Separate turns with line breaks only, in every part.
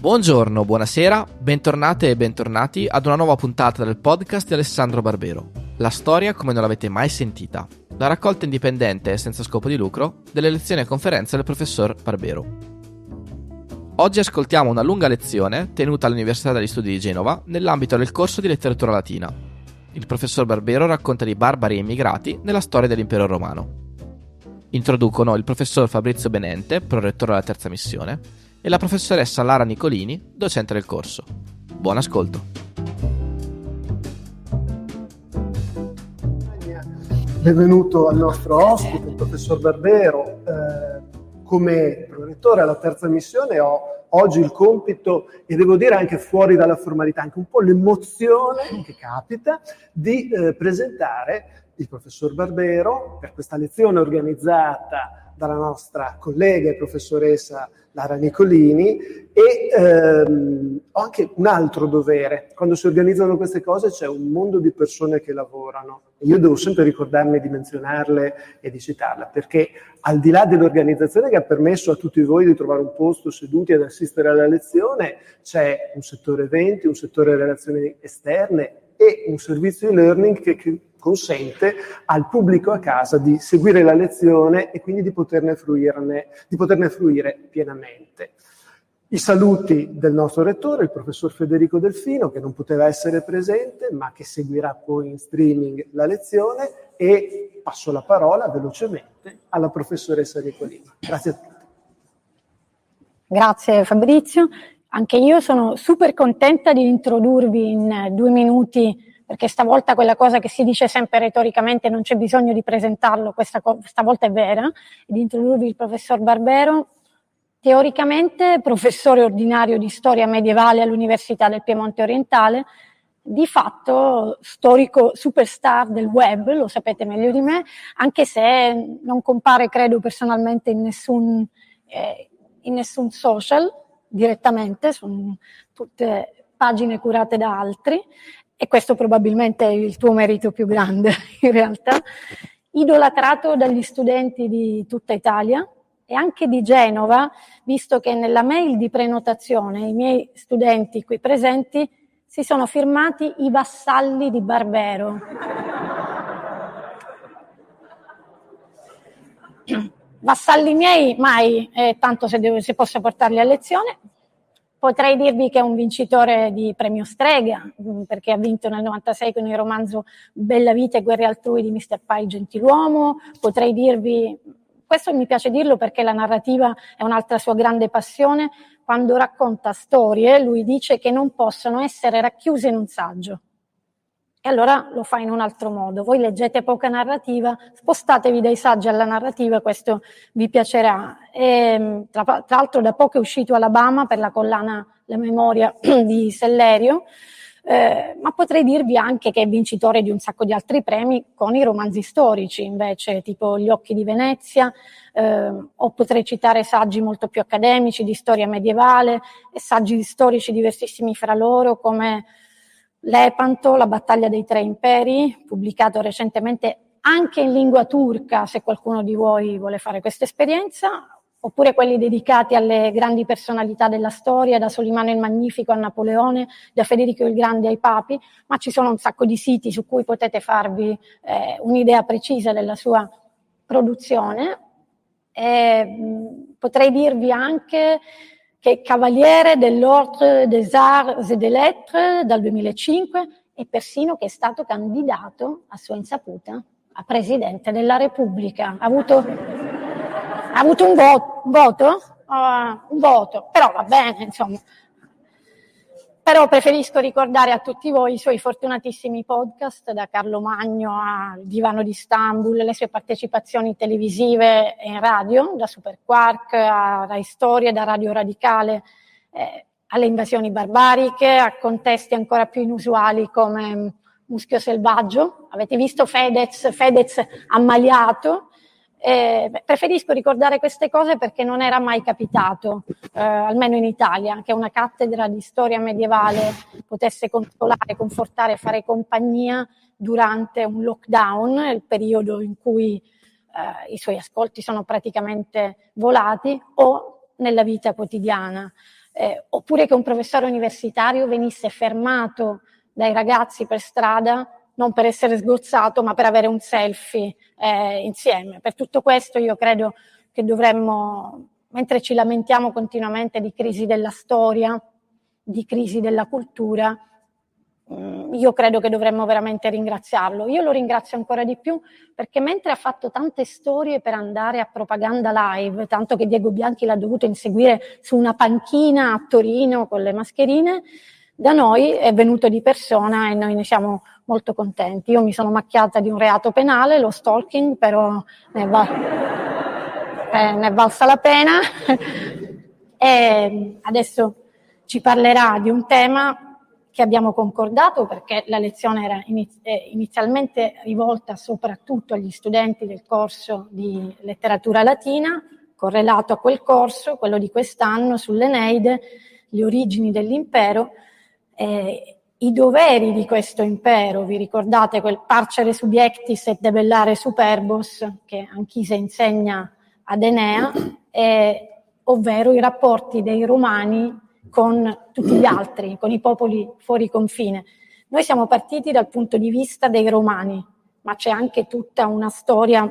Buongiorno, buonasera, bentornate e bentornati ad una nuova puntata del podcast di Alessandro Barbero. La storia come non l'avete mai sentita. La raccolta indipendente e senza scopo di lucro delle lezioni e conferenze del professor Barbero. Oggi ascoltiamo una lunga lezione tenuta all'Università degli Studi di Genova nell'ambito del corso di letteratura latina. Il professor Barbero racconta di barbari e immigrati nella storia dell'impero romano. Introducono il professor Fabrizio Benente, prorettore della terza missione, e la professoressa Lara Nicolini, docente del corso. Buon ascolto.
Benvenuto al nostro ospite, il professor Barbero. Eh, come prorettore alla terza missione ho oggi il compito, e devo dire anche fuori dalla formalità, anche un po' l'emozione che capita, di eh, presentare il professor Barbero per questa lezione organizzata dalla nostra collega e professoressa Lara Nicolini e ehm, ho anche un altro dovere. Quando si organizzano queste cose c'è un mondo di persone che lavorano e io devo sempre ricordarmi di menzionarle e di citarle perché al di là dell'organizzazione che ha permesso a tutti voi di trovare un posto seduti ad assistere alla lezione, c'è un settore eventi, un settore relazioni esterne e un servizio di learning che, che consente al pubblico a casa di seguire la lezione e quindi di poterne, fruirne, di poterne fruire pienamente. I saluti del nostro rettore, il professor Federico Delfino, che non poteva essere presente, ma che seguirà poi in streaming la lezione e passo la parola velocemente alla professoressa Nicolina. Grazie a tutti.
Grazie Fabrizio. Anche io sono super contenta di introdurvi in due minuti perché stavolta quella cosa che si dice sempre retoricamente non c'è bisogno di presentarlo, questa co- stavolta è vera, di introdurvi il professor Barbero, teoricamente professore ordinario di storia medievale all'Università del Piemonte Orientale, di fatto storico superstar del web, lo sapete meglio di me, anche se non compare, credo personalmente, in nessun, eh, in nessun social direttamente, sono tutte pagine curate da altri, e questo probabilmente è il tuo merito più grande in realtà, idolatrato dagli studenti di tutta Italia e anche di Genova, visto che nella mail di prenotazione i miei studenti qui presenti si sono firmati i vassalli di Barbero. vassalli miei mai, eh, tanto se, devo, se posso portarli a lezione, Potrei dirvi che è un vincitore di premio Strega, mm, perché ha vinto nel 96 con il romanzo Bella vita e guerre altrui di Mr. Pye Gentiluomo. Potrei dirvi, questo mi piace dirlo perché la narrativa è un'altra sua grande passione. Quando racconta storie, lui dice che non possono essere racchiuse in un saggio. Allora lo fa in un altro modo. Voi leggete poca narrativa, spostatevi dai saggi alla narrativa, questo vi piacerà. E, tra, tra, l'altro da poco è uscito Alabama per la collana La memoria di Sellerio, eh, ma potrei dirvi anche che è vincitore di un sacco di altri premi con i romanzi storici, invece, tipo Gli occhi di Venezia, eh, o potrei citare saggi molto più accademici di storia medievale e saggi storici diversissimi fra loro come Lepanto, La battaglia dei tre imperi, pubblicato recentemente anche in lingua turca, se qualcuno di voi vuole fare questa esperienza, oppure quelli dedicati alle grandi personalità della storia, da Solimano il Magnifico a Napoleone, da Federico il Grande ai Papi, ma ci sono un sacco di siti su cui potete farvi eh, un'idea precisa della sua produzione. E, mh, potrei dirvi anche che è cavaliere dell'Ordre des Arts et des Lettres dal 2005 e persino che è stato candidato a sua insaputa a Presidente della Repubblica. Ha avuto, ha avuto un, vo- voto? Uh, un voto, però va bene, insomma. Però preferisco ricordare a tutti voi i suoi fortunatissimi podcast, da Carlo Magno al Divano di Istanbul, le sue partecipazioni televisive e in radio, da Super Quark a Rai Storia, da Radio Radicale eh, alle invasioni barbariche, a contesti ancora più inusuali come Muschio Selvaggio. Avete visto Fedez, Fedez ammaliato, eh, preferisco ricordare queste cose perché non era mai capitato, eh, almeno in Italia, che una cattedra di storia medievale potesse consolare, confortare, fare compagnia durante un lockdown, il periodo in cui eh, i suoi ascolti sono praticamente volati, o nella vita quotidiana. eh, oppure che un professore universitario venisse fermato dai ragazzi per strada non per essere sgozzato, ma per avere un selfie eh, insieme. Per tutto questo io credo che dovremmo, mentre ci lamentiamo continuamente di crisi della storia, di crisi della cultura, mm, io credo che dovremmo veramente ringraziarlo. Io lo ringrazio ancora di più perché mentre ha fatto tante storie per andare a propaganda live, tanto che Diego Bianchi l'ha dovuto inseguire su una panchina a Torino con le mascherine, da noi è venuto di persona e noi ne siamo molto contenti. Io mi sono macchiata di un reato penale, lo stalking, però ne, va, eh, ne è valsa la pena. e adesso ci parlerà di un tema che abbiamo concordato perché la lezione era inizialmente rivolta soprattutto agli studenti del corso di letteratura latina, correlato a quel corso, quello di quest'anno sull'Eneide, le origini dell'impero, eh, i doveri di questo impero, vi ricordate quel parcere subiectis et debellare superbos che Anchise insegna ad Enea, eh, ovvero i rapporti dei romani con tutti gli altri, con i popoli fuori confine. Noi siamo partiti dal punto di vista dei romani, ma c'è anche tutta una storia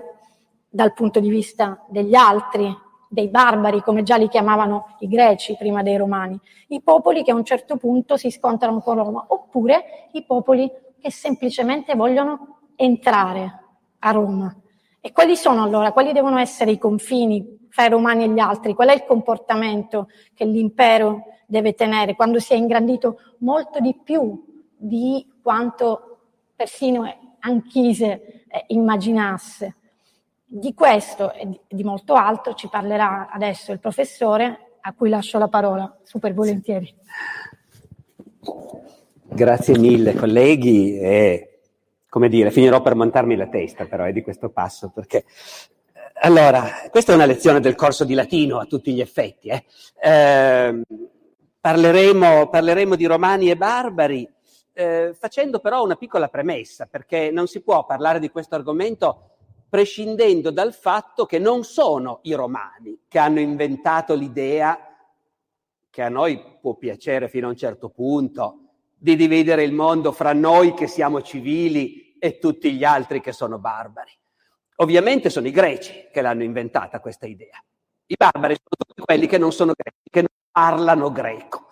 dal punto di vista degli altri, dei barbari, come già li chiamavano i greci prima dei romani, i popoli che a un certo punto si scontrano con Roma, oppure i popoli che semplicemente vogliono entrare a Roma. E quali sono allora, quali devono essere i confini fra i romani e gli altri? Qual è il comportamento che l'impero deve tenere quando si è ingrandito molto di più di quanto persino Anchise eh, immaginasse? Di questo e di molto altro ci parlerà adesso il professore, a cui lascio la parola super volentieri.
Grazie mille colleghi e come dire, finirò per montarmi la testa però è di questo passo perché allora, questa è una lezione del corso di latino a tutti gli effetti. Eh. Eh, parleremo, parleremo, di romani e barbari, eh, facendo però una piccola premessa, perché non si può parlare di questo argomento prescindendo dal fatto che non sono i romani che hanno inventato l'idea, che a noi può piacere fino a un certo punto, di dividere il mondo fra noi che siamo civili e tutti gli altri che sono barbari. Ovviamente sono i greci che l'hanno inventata questa idea. I barbari sono tutti quelli che non sono greci, che non parlano greco.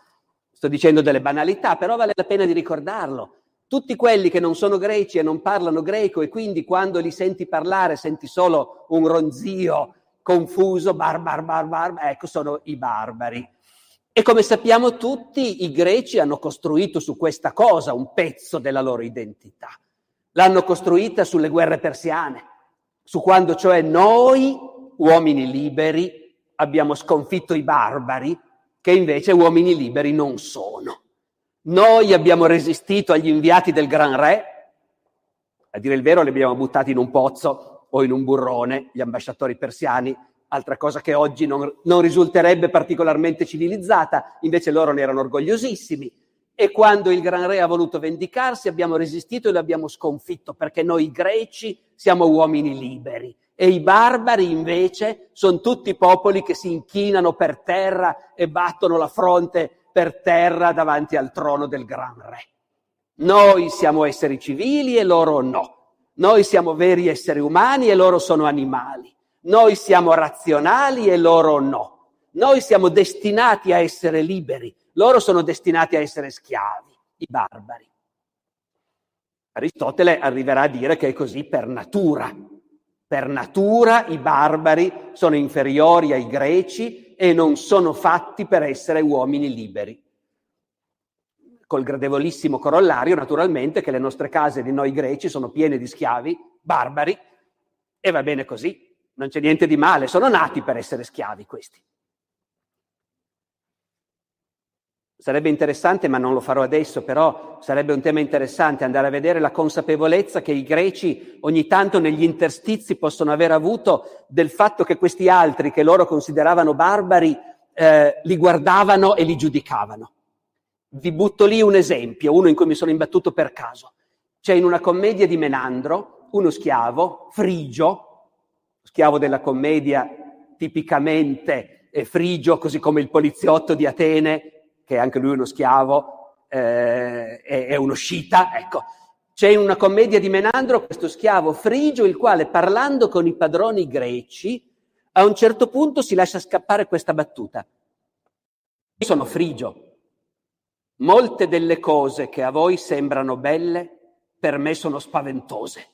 Sto dicendo delle banalità, però vale la pena di ricordarlo. Tutti quelli che non sono greci e non parlano greco e quindi quando li senti parlare senti solo un ronzio confuso, bar, bar, bar, bar, ecco, sono i barbari. E come sappiamo tutti, i greci hanno costruito su questa cosa un pezzo della loro identità. L'hanno costruita sulle guerre persiane, su quando cioè noi, uomini liberi, abbiamo sconfitto i barbari, che invece uomini liberi non sono. Noi abbiamo resistito agli inviati del Gran Re, a dire il vero li abbiamo buttati in un pozzo o in un burrone, gli ambasciatori persiani, altra cosa che oggi non, non risulterebbe particolarmente civilizzata, invece loro ne erano orgogliosissimi. E quando il Gran Re ha voluto vendicarsi abbiamo resistito e l'abbiamo sconfitto, perché noi greci siamo uomini liberi. E i barbari invece sono tutti popoli che si inchinano per terra e battono la fronte per terra davanti al trono del Gran Re. Noi siamo esseri civili e loro no. Noi siamo veri esseri umani e loro sono animali. Noi siamo razionali e loro no. Noi siamo destinati a essere liberi. Loro sono destinati a essere schiavi, i barbari. Aristotele arriverà a dire che è così per natura. Per natura i barbari sono inferiori ai greci e non sono fatti per essere uomini liberi. Col gradevolissimo corollario, naturalmente, che le nostre case di noi greci sono piene di schiavi, barbari, e va bene così, non c'è niente di male, sono nati per essere schiavi questi. Sarebbe interessante, ma non lo farò adesso, però sarebbe un tema interessante andare a vedere la consapevolezza che i greci ogni tanto negli interstizi possono aver avuto del fatto che questi altri, che loro consideravano barbari, eh, li guardavano e li giudicavano. Vi butto lì un esempio, uno in cui mi sono imbattuto per caso. C'è in una commedia di Menandro uno schiavo, Frigio, schiavo della commedia tipicamente frigio, così come il poliziotto di Atene, che anche lui è uno schiavo, eh, è, è uno ecco. C'è in una commedia di Menandro questo schiavo frigio, il quale parlando con i padroni greci, a un certo punto si lascia scappare questa battuta. Io sono frigio. Molte delle cose che a voi sembrano belle, per me sono spaventose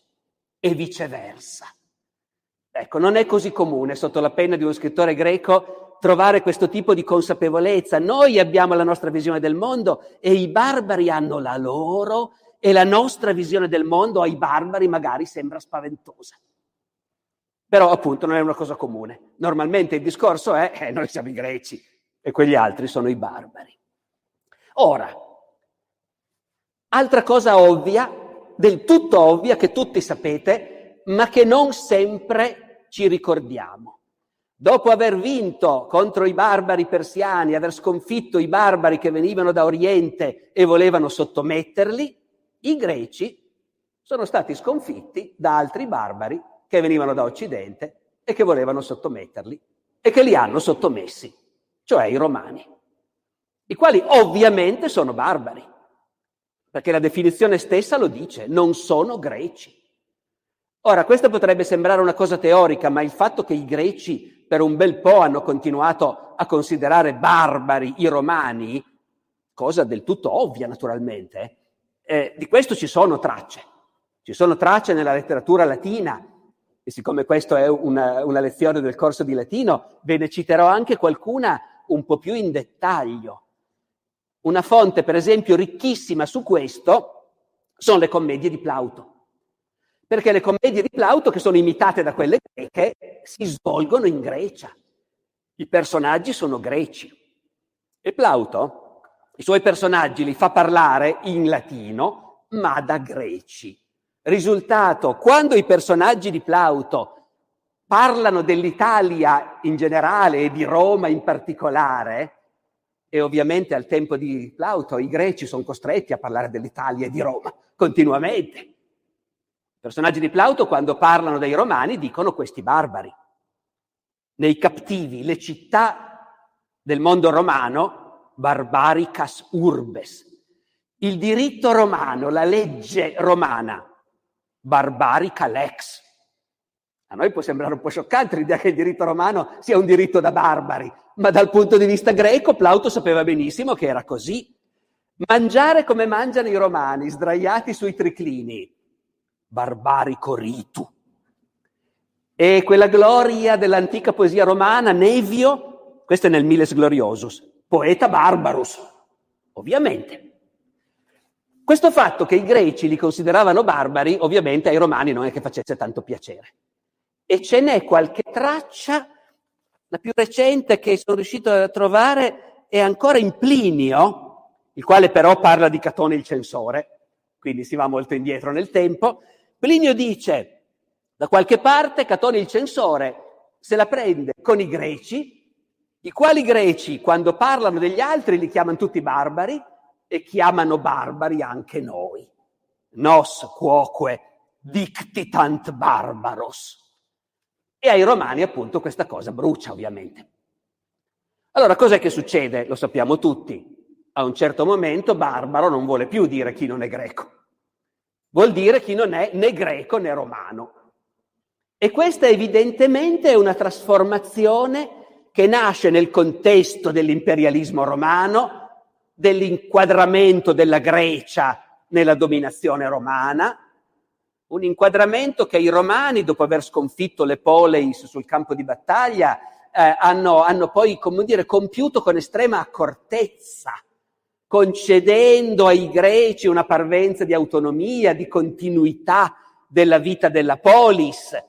e viceversa. Ecco, non è così comune sotto la penna di uno scrittore greco trovare questo tipo di consapevolezza. Noi abbiamo la nostra visione del mondo e i barbari hanno la loro e la nostra visione del mondo ai barbari magari sembra spaventosa. Però appunto non è una cosa comune. Normalmente il discorso è eh, noi siamo i greci e quegli altri sono i barbari. Ora, altra cosa ovvia, del tutto ovvia, che tutti sapete, ma che non sempre ci ricordiamo. Dopo aver vinto contro i barbari persiani, aver sconfitto i barbari che venivano da Oriente e volevano sottometterli, i greci sono stati sconfitti da altri barbari che venivano da Occidente e che volevano sottometterli e che li hanno sottomessi, cioè i romani, i quali ovviamente sono barbari, perché la definizione stessa lo dice, non sono greci. Ora, questa potrebbe sembrare una cosa teorica, ma il fatto che i greci per un bel po' hanno continuato a considerare barbari i romani, cosa del tutto ovvia naturalmente, eh, di questo ci sono tracce. Ci sono tracce nella letteratura latina e siccome questa è una, una lezione del corso di latino, ve ne citerò anche qualcuna un po' più in dettaglio. Una fonte, per esempio, ricchissima su questo sono le commedie di Plauto. Perché le commedie di Plauto, che sono imitate da quelle greche, si svolgono in Grecia. I personaggi sono greci. E Plauto i suoi personaggi li fa parlare in latino, ma da greci. Risultato, quando i personaggi di Plauto parlano dell'Italia in generale e di Roma in particolare, e ovviamente al tempo di Plauto i greci sono costretti a parlare dell'Italia e di Roma continuamente. Personaggi di Plauto quando parlano dei romani dicono questi barbari. Nei cattivi, le città del mondo romano barbaricas urbes. Il diritto romano, la legge romana, barbarica lex. A noi può sembrare un po' scioccante l'idea che il diritto romano sia un diritto da barbari, ma dal punto di vista greco Plauto sapeva benissimo che era così. Mangiare come mangiano i romani, sdraiati sui triclini, barbarico ritu. E quella gloria dell'antica poesia romana, Nevio, questo è nel Miles Gloriosus, poeta barbarus, ovviamente. Questo fatto che i greci li consideravano barbari, ovviamente ai romani non è che facesse tanto piacere. E ce n'è qualche traccia, la più recente che sono riuscito a trovare è ancora in Plinio, il quale però parla di Catone il censore, quindi si va molto indietro nel tempo. Plinio dice, da qualche parte Catone il censore se la prende con i greci i quali greci, quando parlano degli altri, li chiamano tutti barbari e chiamano barbari anche noi. Nos quoque dictitant barbaros. E ai romani, appunto, questa cosa brucia, ovviamente. Allora, cos'è che succede? Lo sappiamo tutti. A un certo momento, barbaro non vuole più dire chi non è greco. Vuol dire chi non è né greco né romano. E questa evidentemente è una trasformazione che nasce nel contesto dell'imperialismo romano, dell'inquadramento della Grecia nella dominazione romana, un inquadramento che i romani, dopo aver sconfitto le poleis sul campo di battaglia, eh, hanno, hanno poi, come dire, compiuto con estrema accortezza, concedendo ai greci una parvenza di autonomia, di continuità della vita della polis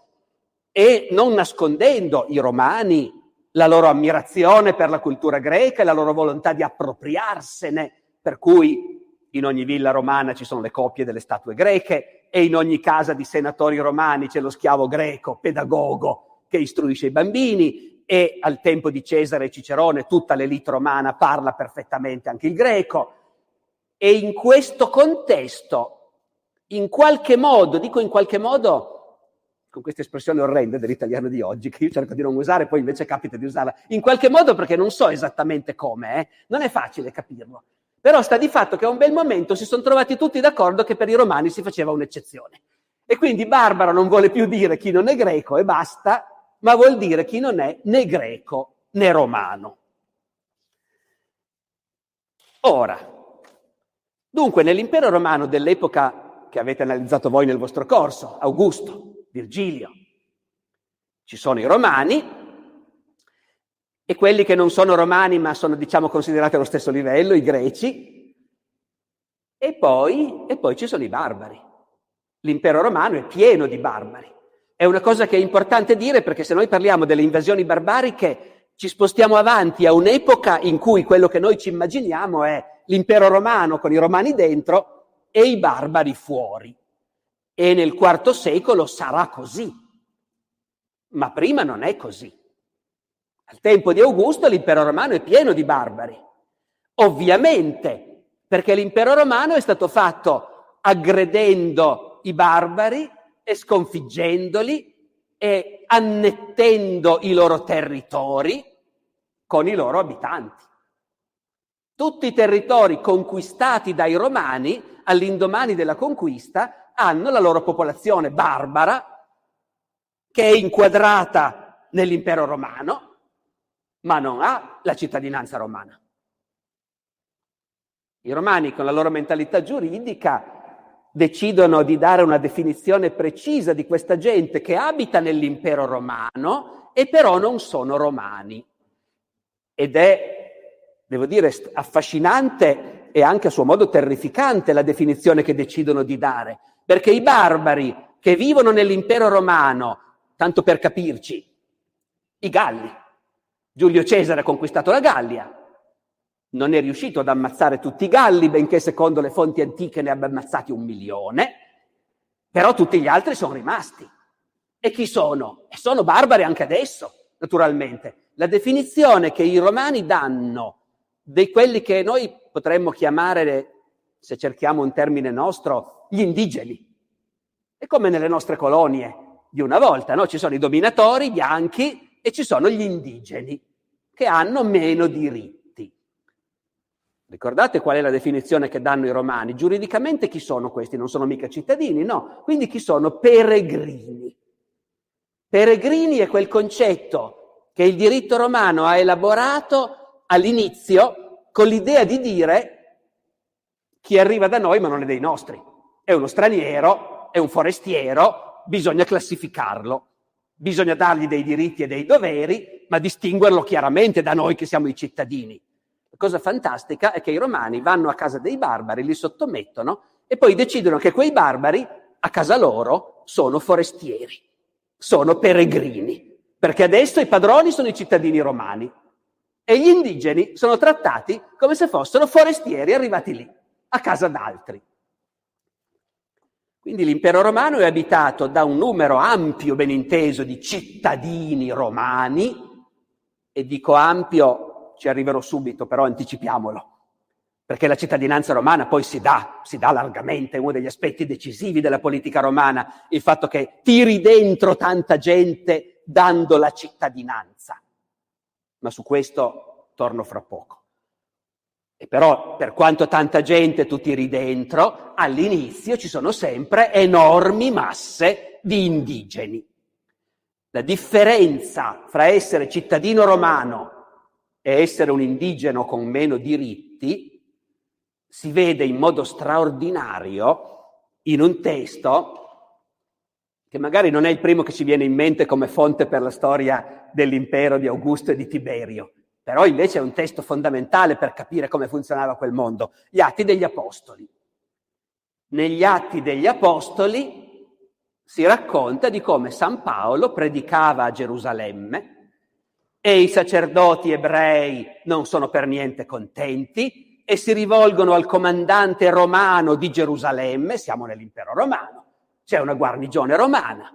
e non nascondendo i romani la loro ammirazione per la cultura greca e la loro volontà di appropriarsene, per cui in ogni villa romana ci sono le copie delle statue greche e in ogni casa di senatori romani c'è lo schiavo greco, pedagogo, che istruisce i bambini e al tempo di Cesare e Cicerone tutta l'elite romana parla perfettamente anche il greco. E in questo contesto, in qualche modo, dico in qualche modo, con questa espressione orrenda dell'italiano di oggi, che io cerco di non usare, poi invece capita di usarla in qualche modo perché non so esattamente come, eh? non è facile capirlo. Però sta di fatto che a un bel momento si sono trovati tutti d'accordo che per i romani si faceva un'eccezione. E quindi barbaro non vuole più dire chi non è greco e basta, ma vuol dire chi non è né greco né romano. Ora, dunque nell'impero romano dell'epoca che avete analizzato voi nel vostro corso, Augusto, Virgilio, ci sono i romani e quelli che non sono romani ma sono diciamo considerati allo stesso livello, i greci, e poi, e poi ci sono i barbari. L'impero romano è pieno di barbari. È una cosa che è importante dire perché se noi parliamo delle invasioni barbariche ci spostiamo avanti a un'epoca in cui quello che noi ci immaginiamo è l'impero romano con i romani dentro e i barbari fuori. E nel IV secolo sarà così. Ma prima non è così. Al tempo di Augusto l'impero romano è pieno di barbari. Ovviamente, perché l'impero romano è stato fatto aggredendo i barbari e sconfiggendoli e annettendo i loro territori con i loro abitanti. Tutti i territori conquistati dai romani all'indomani della conquista hanno la loro popolazione barbara che è inquadrata nell'impero romano, ma non ha la cittadinanza romana. I romani con la loro mentalità giuridica decidono di dare una definizione precisa di questa gente che abita nell'impero romano e però non sono romani. Ed è, devo dire, affascinante e anche a suo modo terrificante la definizione che decidono di dare, perché i barbari che vivono nell'impero romano, tanto per capirci, i Galli, Giulio Cesare ha conquistato la Gallia, non è riuscito ad ammazzare tutti i Galli, benché secondo le fonti antiche ne abbia ammazzati un milione, però tutti gli altri sono rimasti. E chi sono? E sono barbari anche adesso, naturalmente. La definizione che i romani danno di quelli che noi potremmo chiamare, se cerchiamo un termine nostro, gli indigeni. È come nelle nostre colonie di una volta, no? Ci sono i dominatori bianchi e ci sono gli indigeni, che hanno meno diritti. Ricordate qual è la definizione che danno i romani? Giuridicamente chi sono questi? Non sono mica cittadini, no. Quindi chi sono? Peregrini. Peregrini è quel concetto che il diritto romano ha elaborato all'inizio con l'idea di dire chi arriva da noi ma non è dei nostri. È uno straniero, è un forestiero, bisogna classificarlo. Bisogna dargli dei diritti e dei doveri, ma distinguerlo chiaramente da noi che siamo i cittadini. Cosa fantastica è che i romani vanno a casa dei barbari, li sottomettono e poi decidono che quei barbari a casa loro sono forestieri, sono peregrini, perché adesso i padroni sono i cittadini romani e gli indigeni sono trattati come se fossero forestieri arrivati lì, a casa d'altri. Quindi l'impero romano è abitato da un numero ampio, ben inteso, di cittadini romani, e dico ampio ci arriverò subito, però anticipiamolo, perché la cittadinanza romana poi si dà, si dà largamente, è uno degli aspetti decisivi della politica romana, il fatto che tiri dentro tanta gente dando la cittadinanza. Ma su questo torno fra poco. E però, per quanto tanta gente tu tiri dentro, all'inizio ci sono sempre enormi masse di indigeni. La differenza fra essere cittadino romano e essere un indigeno con meno diritti si vede in modo straordinario in un testo che magari non è il primo che ci viene in mente come fonte per la storia dell'impero di Augusto e di Tiberio, però invece è un testo fondamentale per capire come funzionava quel mondo, gli Atti degli Apostoli. Negli Atti degli Apostoli si racconta di come San Paolo predicava a Gerusalemme e i sacerdoti ebrei non sono per niente contenti e si rivolgono al comandante romano di Gerusalemme, siamo nell'impero romano, c'è una guarnigione romana,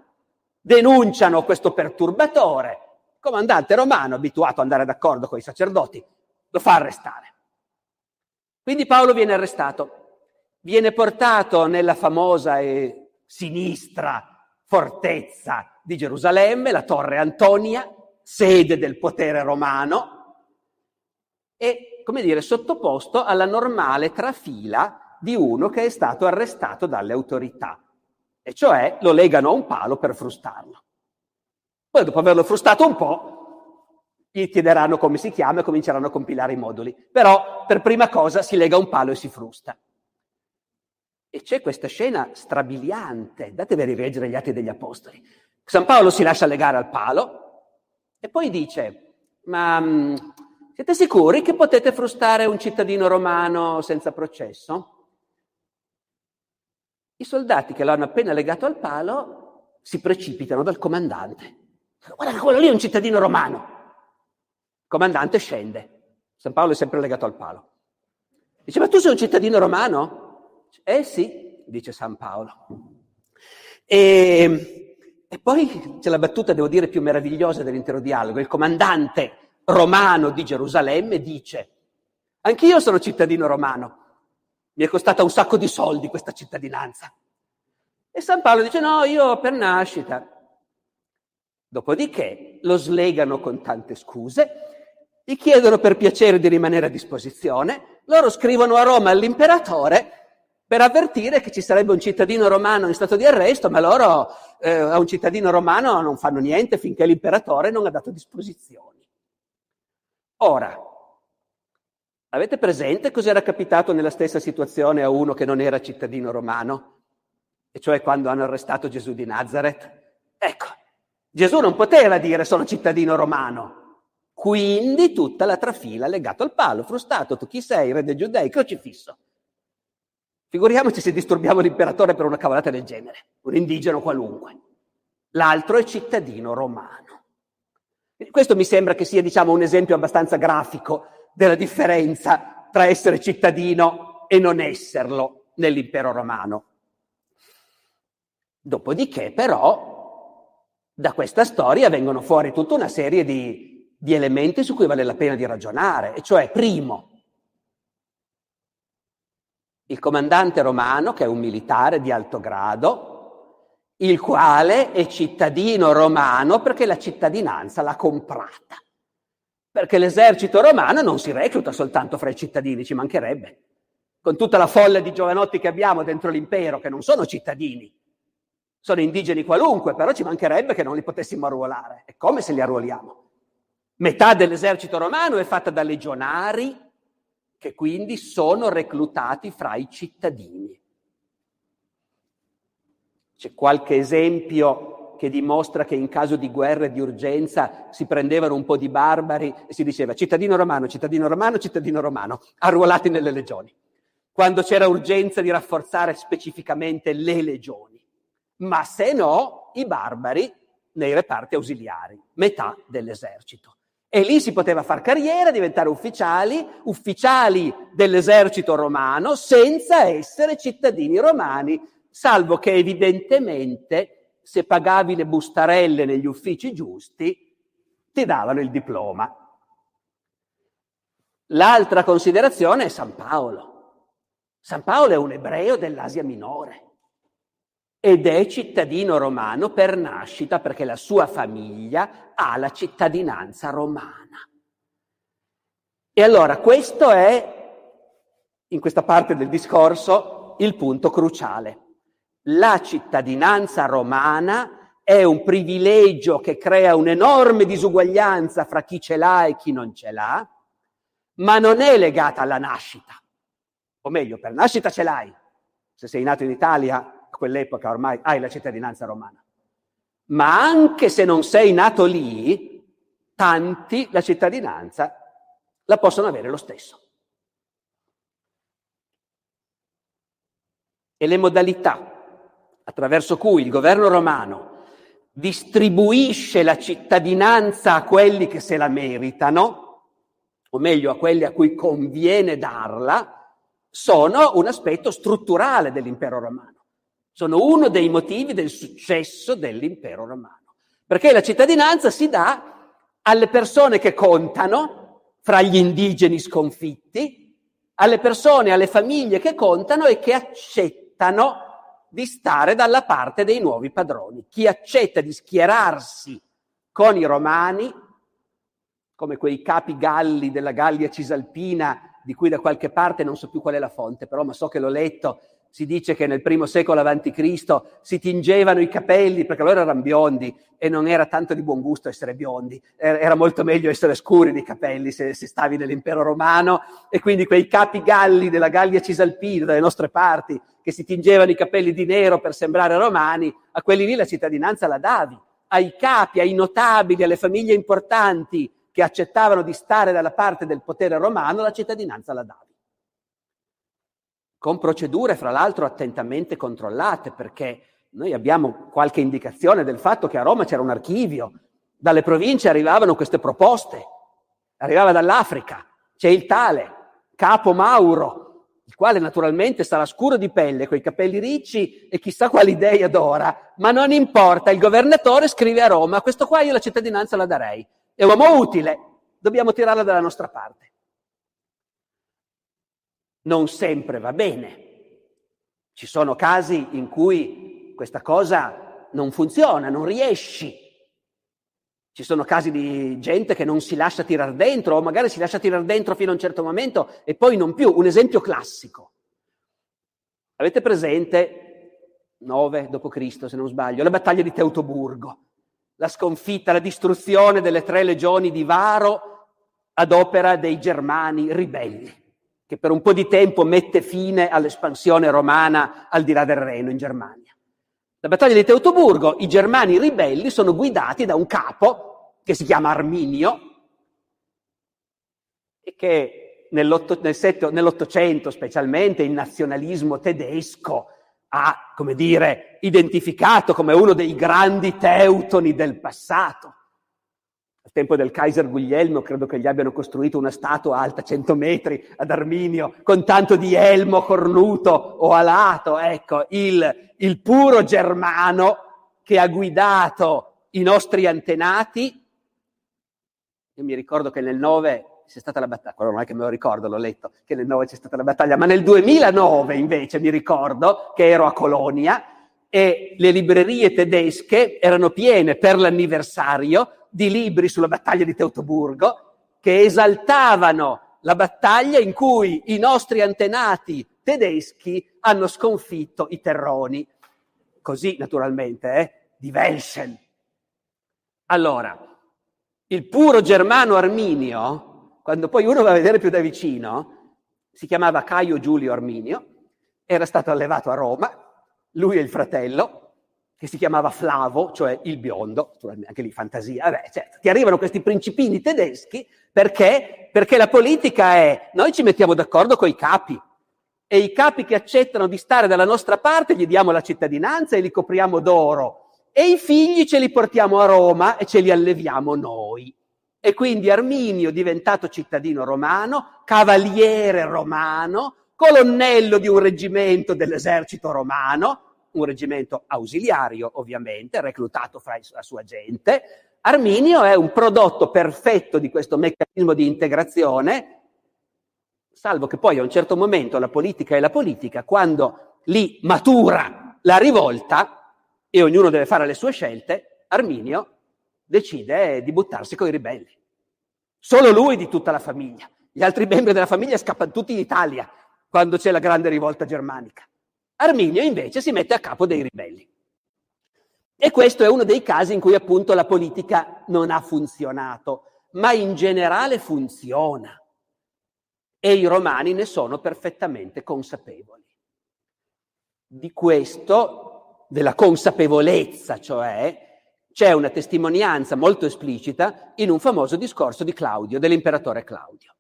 denunciano questo perturbatore, il comandante romano, abituato ad andare d'accordo con i sacerdoti, lo fa arrestare. Quindi Paolo viene arrestato, viene portato nella famosa e sinistra fortezza di Gerusalemme, la torre Antonia, sede del potere romano, e, come dire, sottoposto alla normale trafila di uno che è stato arrestato dalle autorità, e cioè lo legano a un palo per frustarlo. Poi, dopo averlo frustato un po', gli chiederanno come si chiama e cominceranno a compilare i moduli. Però, per prima cosa, si lega un palo e si frusta. E c'è questa scena strabiliante, datevi a rileggere gli atti degli apostoli. San Paolo si lascia legare al palo e poi dice, ma mm, siete sicuri che potete frustare un cittadino romano senza processo? I soldati che lo hanno appena legato al palo si precipitano dal comandante. Guarda che quello lì è un cittadino romano. Il comandante scende. San Paolo è sempre legato al palo. Dice, ma tu sei un cittadino romano? Eh sì, dice San Paolo. E, e poi c'è la battuta, devo dire, più meravigliosa dell'intero dialogo. Il comandante romano di Gerusalemme dice, anch'io sono cittadino romano, mi è costata un sacco di soldi questa cittadinanza. E San Paolo dice, no, io per nascita. Dopodiché lo slegano con tante scuse, gli chiedono per piacere di rimanere a disposizione, loro scrivono a Roma all'imperatore per avvertire che ci sarebbe un cittadino romano in stato di arresto, ma loro eh, a un cittadino romano non fanno niente finché l'imperatore non ha dato disposizioni. Ora, avete presente cos'era capitato nella stessa situazione a uno che non era cittadino romano? E cioè quando hanno arrestato Gesù di Nazareth? Ecco, Gesù non poteva dire sono cittadino romano. Quindi tutta la trafila legata al palo, frustato, tu chi sei, re dei giudei, crocifisso. Figuriamoci se disturbiamo l'imperatore per una cavolata del genere, un indigeno qualunque. L'altro è cittadino romano. Questo mi sembra che sia, diciamo, un esempio abbastanza grafico della differenza tra essere cittadino e non esserlo nell'impero romano. Dopodiché, però, da questa storia vengono fuori tutta una serie di, di elementi su cui vale la pena di ragionare, e cioè, primo, il comandante romano, che è un militare di alto grado, il quale è cittadino romano perché la cittadinanza l'ha comprata. Perché l'esercito romano non si recluta soltanto fra i cittadini, ci mancherebbe. Con tutta la folla di giovanotti che abbiamo dentro l'impero, che non sono cittadini, sono indigeni qualunque, però ci mancherebbe che non li potessimo arruolare. E come se li arruoliamo? Metà dell'esercito romano è fatta da legionari, che quindi sono reclutati fra i cittadini. C'è qualche esempio che dimostra che in caso di guerra e di urgenza si prendevano un po' di barbari e si diceva cittadino romano, cittadino romano, cittadino romano, arruolati nelle legioni. Quando c'era urgenza di rafforzare specificamente le legioni. Ma se no, i barbari nei reparti ausiliari, metà dell'esercito. E lì si poteva far carriera, diventare ufficiali, ufficiali dell'esercito romano, senza essere cittadini romani, salvo che evidentemente se pagavi le bustarelle negli uffici giusti, ti davano il diploma. L'altra considerazione è San Paolo. San Paolo è un ebreo dell'Asia minore ed è cittadino romano per nascita perché la sua famiglia ha la cittadinanza romana. E allora questo è, in questa parte del discorso, il punto cruciale. La cittadinanza romana è un privilegio che crea un'enorme disuguaglianza fra chi ce l'ha e chi non ce l'ha, ma non è legata alla nascita. O meglio, per nascita ce l'hai. Se sei nato in Italia a quell'epoca ormai hai la cittadinanza romana. Ma anche se non sei nato lì, tanti la cittadinanza la possono avere lo stesso. E le modalità attraverso cui il governo romano distribuisce la cittadinanza a quelli che se la meritano, o meglio a quelli a cui conviene darla, sono un aspetto strutturale dell'impero romano sono uno dei motivi del successo dell'impero romano. Perché la cittadinanza si dà alle persone che contano, fra gli indigeni sconfitti, alle persone, alle famiglie che contano e che accettano di stare dalla parte dei nuovi padroni. Chi accetta di schierarsi con i romani, come quei capi galli della Gallia Cisalpina, di cui da qualche parte non so più qual è la fonte, però ma so che l'ho letto, si dice che nel primo secolo a.C. si tingevano i capelli perché loro erano biondi e non era tanto di buon gusto essere biondi, era molto meglio essere scuri di capelli se, se stavi nell'impero romano. E quindi quei capi galli della Gallia Cisalpina, dalle nostre parti, che si tingevano i capelli di nero per sembrare romani, a quelli lì la cittadinanza la davi, ai capi, ai notabili, alle famiglie importanti che accettavano di stare dalla parte del potere romano, la cittadinanza la davi con procedure fra l'altro attentamente controllate, perché noi abbiamo qualche indicazione del fatto che a Roma c'era un archivio, dalle province arrivavano queste proposte, arrivava dall'Africa, c'è il tale, Capo Mauro, il quale naturalmente sarà scuro di pelle, coi capelli ricci e chissà quali idee adora, ma non importa, il governatore scrive a Roma, questo qua io la cittadinanza la darei, è uomo utile, dobbiamo tirarla dalla nostra parte non sempre va bene. Ci sono casi in cui questa cosa non funziona, non riesci. Ci sono casi di gente che non si lascia tirare dentro o magari si lascia tirare dentro fino a un certo momento e poi non più. Un esempio classico. Avete presente 9 d.C., se non sbaglio, la battaglia di Teutoburgo, la sconfitta, la distruzione delle tre legioni di Varo ad opera dei germani ribelli che per un po' di tempo mette fine all'espansione romana al di là del Reno in Germania. La battaglia di Teutoburgo, i germani ribelli sono guidati da un capo che si chiama Arminio e che nell'Ottocento specialmente il nazionalismo tedesco ha, come dire, identificato come uno dei grandi teutoni del passato tempo del Kaiser Guglielmo credo che gli abbiano costruito una statua alta 100 metri ad Arminio, con tanto di elmo cornuto o alato, ecco, il, il puro germano che ha guidato i nostri antenati. Io mi ricordo che nel 9 c'è stata la battaglia, quello non è che me lo ricordo, l'ho letto, che nel 9 c'è stata la battaglia, ma nel 2009 invece mi ricordo che ero a Colonia e le librerie tedesche erano piene per l'anniversario di libri sulla battaglia di Teutoburgo che esaltavano la battaglia in cui i nostri antenati tedeschi hanno sconfitto i terroni. Così, naturalmente, eh, di Welschen. Allora, il puro germano arminio, quando poi uno va a vedere più da vicino, si chiamava Caio Giulio Arminio, era stato allevato a Roma, lui e il fratello, che si chiamava Flavo, cioè il biondo, anche lì fantasia, Beh, certo, ti arrivano questi principini tedeschi perché? Perché la politica è, noi ci mettiamo d'accordo con i capi e i capi che accettano di stare dalla nostra parte gli diamo la cittadinanza e li copriamo d'oro e i figli ce li portiamo a Roma e ce li alleviamo noi. E quindi Arminio diventato cittadino romano, cavaliere romano, colonnello di un reggimento dell'esercito romano, un reggimento ausiliario ovviamente, reclutato fra la sua gente. Arminio è un prodotto perfetto di questo meccanismo di integrazione, salvo che poi a un certo momento la politica è la politica, quando lì matura la rivolta e ognuno deve fare le sue scelte, Arminio decide di buttarsi con i ribelli. Solo lui di tutta la famiglia. Gli altri membri della famiglia scappano tutti in Italia quando c'è la grande rivolta germanica. Arminio invece si mette a capo dei ribelli. E questo è uno dei casi in cui appunto la politica non ha funzionato, ma in generale funziona. E i romani ne sono perfettamente consapevoli. Di questo, della consapevolezza, cioè, c'è una testimonianza molto esplicita in un famoso discorso di Claudio, dell'imperatore Claudio.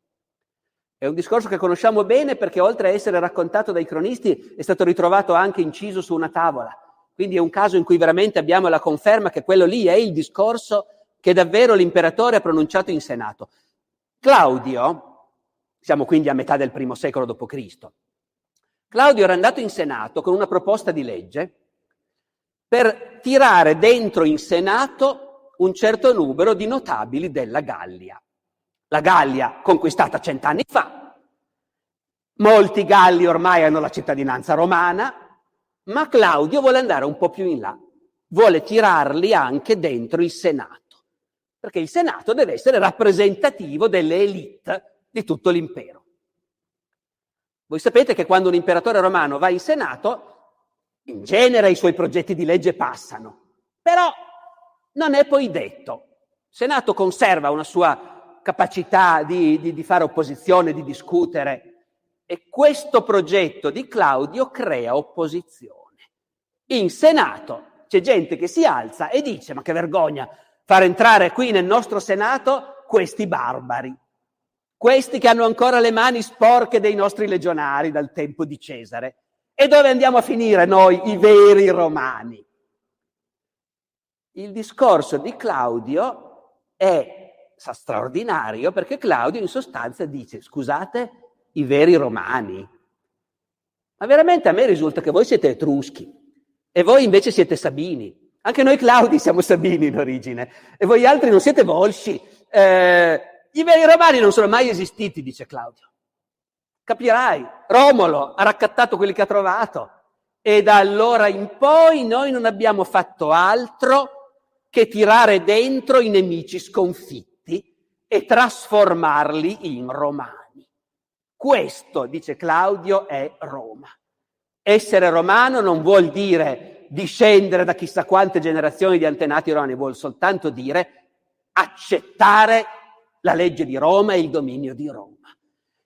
È un discorso che conosciamo bene perché oltre a essere raccontato dai cronisti è stato ritrovato anche inciso su una tavola. Quindi è un caso in cui veramente abbiamo la conferma che quello lì è il discorso che davvero l'imperatore ha pronunciato in Senato. Claudio, siamo quindi a metà del primo secolo d.C., Claudio era andato in Senato con una proposta di legge per tirare dentro in Senato un certo numero di notabili della Gallia la Gallia conquistata cent'anni fa, molti galli ormai hanno la cittadinanza romana, Ma Claudio vuole andare un po' più in là, vuole tirarli anche dentro il Senato, perché il Senato deve essere rappresentativo delle elite di tutto l'impero. Voi sapete che quando un imperatore romano va in Senato, in genere i suoi progetti di legge passano, però non è poi detto. Il Senato conserva una sua capacità di, di, di fare opposizione, di discutere, e questo progetto di Claudio crea opposizione. In Senato c'è gente che si alza e dice, ma che vergogna far entrare qui nel nostro Senato questi barbari, questi che hanno ancora le mani sporche dei nostri legionari dal tempo di Cesare. E dove andiamo a finire noi, i veri romani? Il discorso di Claudio è straordinario perché Claudio in sostanza dice, scusate, i veri romani. Ma veramente a me risulta che voi siete etruschi e voi invece siete sabini. Anche noi Claudi siamo sabini in origine e voi altri non siete volsci. Eh, I veri romani non sono mai esistiti, dice Claudio. Capirai, Romolo ha raccattato quelli che ha trovato e da allora in poi noi non abbiamo fatto altro che tirare dentro i nemici sconfitti e trasformarli in romani. Questo, dice Claudio, è Roma. Essere romano non vuol dire discendere da chissà quante generazioni di antenati romani, vuol soltanto dire accettare la legge di Roma e il dominio di Roma.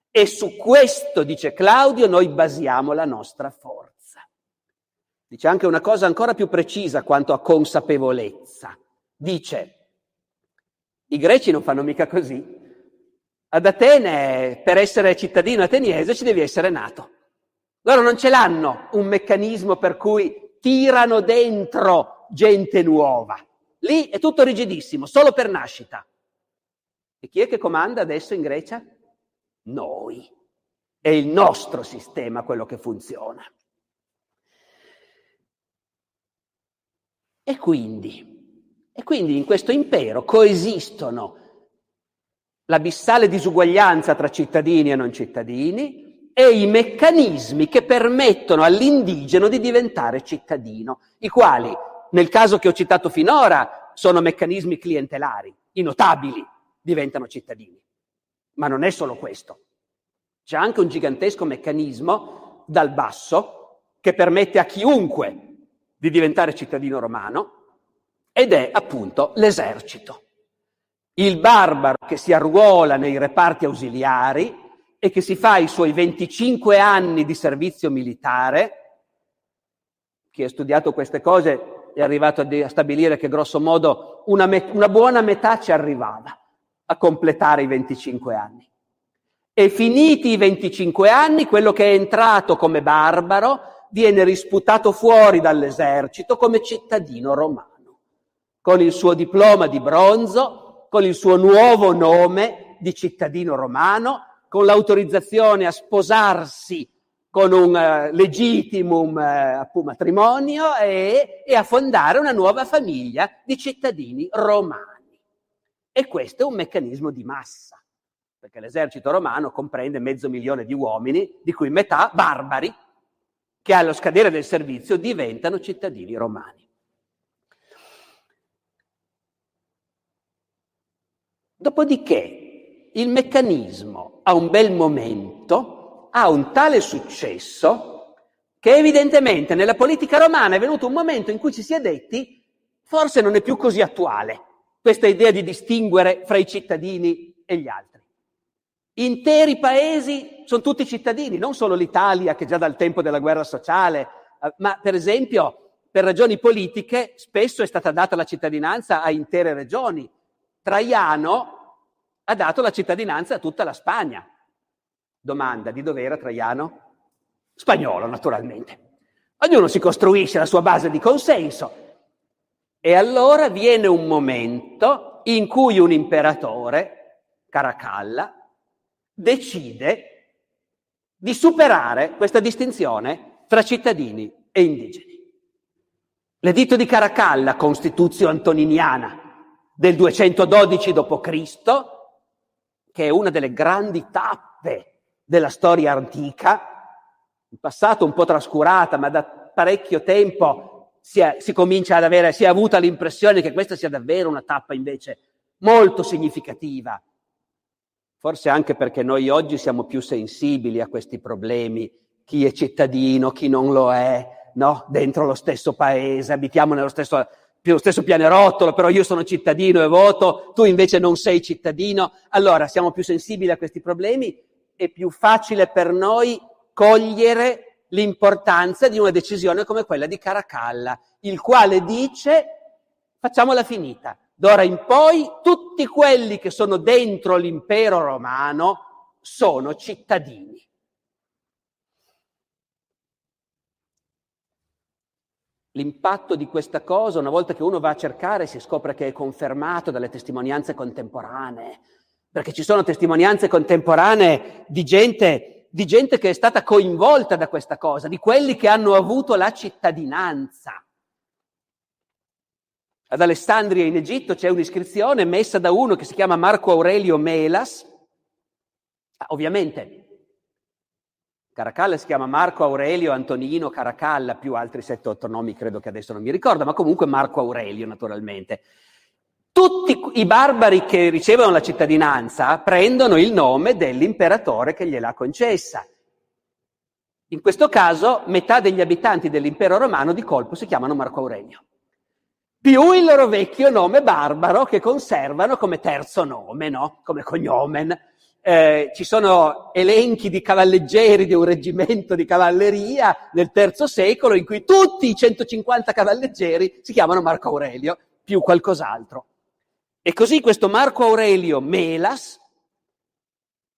E su questo, dice Claudio, noi basiamo la nostra forza. Dice anche una cosa ancora più precisa quanto a consapevolezza. Dice, i greci non fanno mica così. Ad Atene, per essere cittadino ateniese, ci devi essere nato. Loro non ce l'hanno un meccanismo per cui tirano dentro gente nuova. Lì è tutto rigidissimo, solo per nascita. E chi è che comanda adesso in Grecia? noi. È il nostro sistema quello che funziona. E quindi, e quindi in questo impero coesistono l'abissale disuguaglianza tra cittadini e non cittadini e i meccanismi che permettono all'indigeno di diventare cittadino, i quali, nel caso che ho citato finora, sono meccanismi clientelari, i notabili diventano cittadini. Ma non è solo questo. C'è anche un gigantesco meccanismo dal basso che permette a chiunque di diventare cittadino romano ed è appunto l'esercito. Il barbaro che si arruola nei reparti ausiliari e che si fa i suoi 25 anni di servizio militare, chi ha studiato queste cose è arrivato a stabilire che grosso modo una, met- una buona metà ci arrivava a completare i 25 anni. E finiti i 25 anni, quello che è entrato come barbaro viene risputato fuori dall'esercito come cittadino romano, con il suo diploma di bronzo, con il suo nuovo nome di cittadino romano, con l'autorizzazione a sposarsi con un uh, legitimum uh, matrimonio e, e a fondare una nuova famiglia di cittadini romani. E questo è un meccanismo di massa, perché l'esercito romano comprende mezzo milione di uomini, di cui metà barbari, che allo scadere del servizio diventano cittadini romani. Dopodiché il meccanismo a un bel momento ha un tale successo che evidentemente nella politica romana è venuto un momento in cui ci si è detti forse non è più così attuale questa idea di distinguere fra i cittadini e gli altri. Interi paesi sono tutti cittadini, non solo l'Italia che già dal tempo della guerra sociale, eh, ma per esempio per ragioni politiche spesso è stata data la cittadinanza a intere regioni. Traiano ha dato la cittadinanza a tutta la Spagna. Domanda, di dove era Traiano? Spagnolo, naturalmente. Ognuno si costruisce la sua base di consenso. E allora viene un momento in cui un imperatore, Caracalla, decide di superare questa distinzione tra cittadini e indigeni. L'editto di Caracalla, Constituzio Antoniniana del 212 d.C., che è una delle grandi tappe della storia antica, in passato un po' trascurata, ma da parecchio tempo si, è, si comincia ad avere, si è avuta l'impressione che questa sia davvero una tappa invece molto significativa. Forse anche perché noi oggi siamo più sensibili a questi problemi, chi è cittadino, chi non lo è, no? Dentro lo stesso paese, abitiamo nello stesso, nello stesso pianerottolo, però io sono cittadino e voto, tu invece non sei cittadino. Allora siamo più sensibili a questi problemi, è più facile per noi cogliere l'importanza di una decisione come quella di Caracalla, il quale dice facciamola finita, D'ora in poi tutti quelli che sono dentro l'impero romano sono cittadini. L'impatto di questa cosa, una volta che uno va a cercare, si scopre che è confermato dalle testimonianze contemporanee, perché ci sono testimonianze contemporanee di gente, di gente che è stata coinvolta da questa cosa, di quelli che hanno avuto la cittadinanza. Ad Alessandria in Egitto c'è un'iscrizione messa da uno che si chiama Marco Aurelio Melas. Ah, ovviamente Caracalla si chiama Marco Aurelio Antonino Caracalla, più altri 7-8 nomi credo che adesso non mi ricordo, ma comunque Marco Aurelio naturalmente. Tutti i barbari che ricevono la cittadinanza prendono il nome dell'imperatore che gliel'ha concessa. In questo caso metà degli abitanti dell'impero romano di colpo si chiamano Marco Aurelio più il loro vecchio nome barbaro che conservano come terzo nome, no? come cognomen. Eh, ci sono elenchi di cavalleggeri di un reggimento di cavalleria nel terzo secolo in cui tutti i 150 cavalleggeri si chiamano Marco Aurelio, più qualcos'altro. E così questo Marco Aurelio Melas,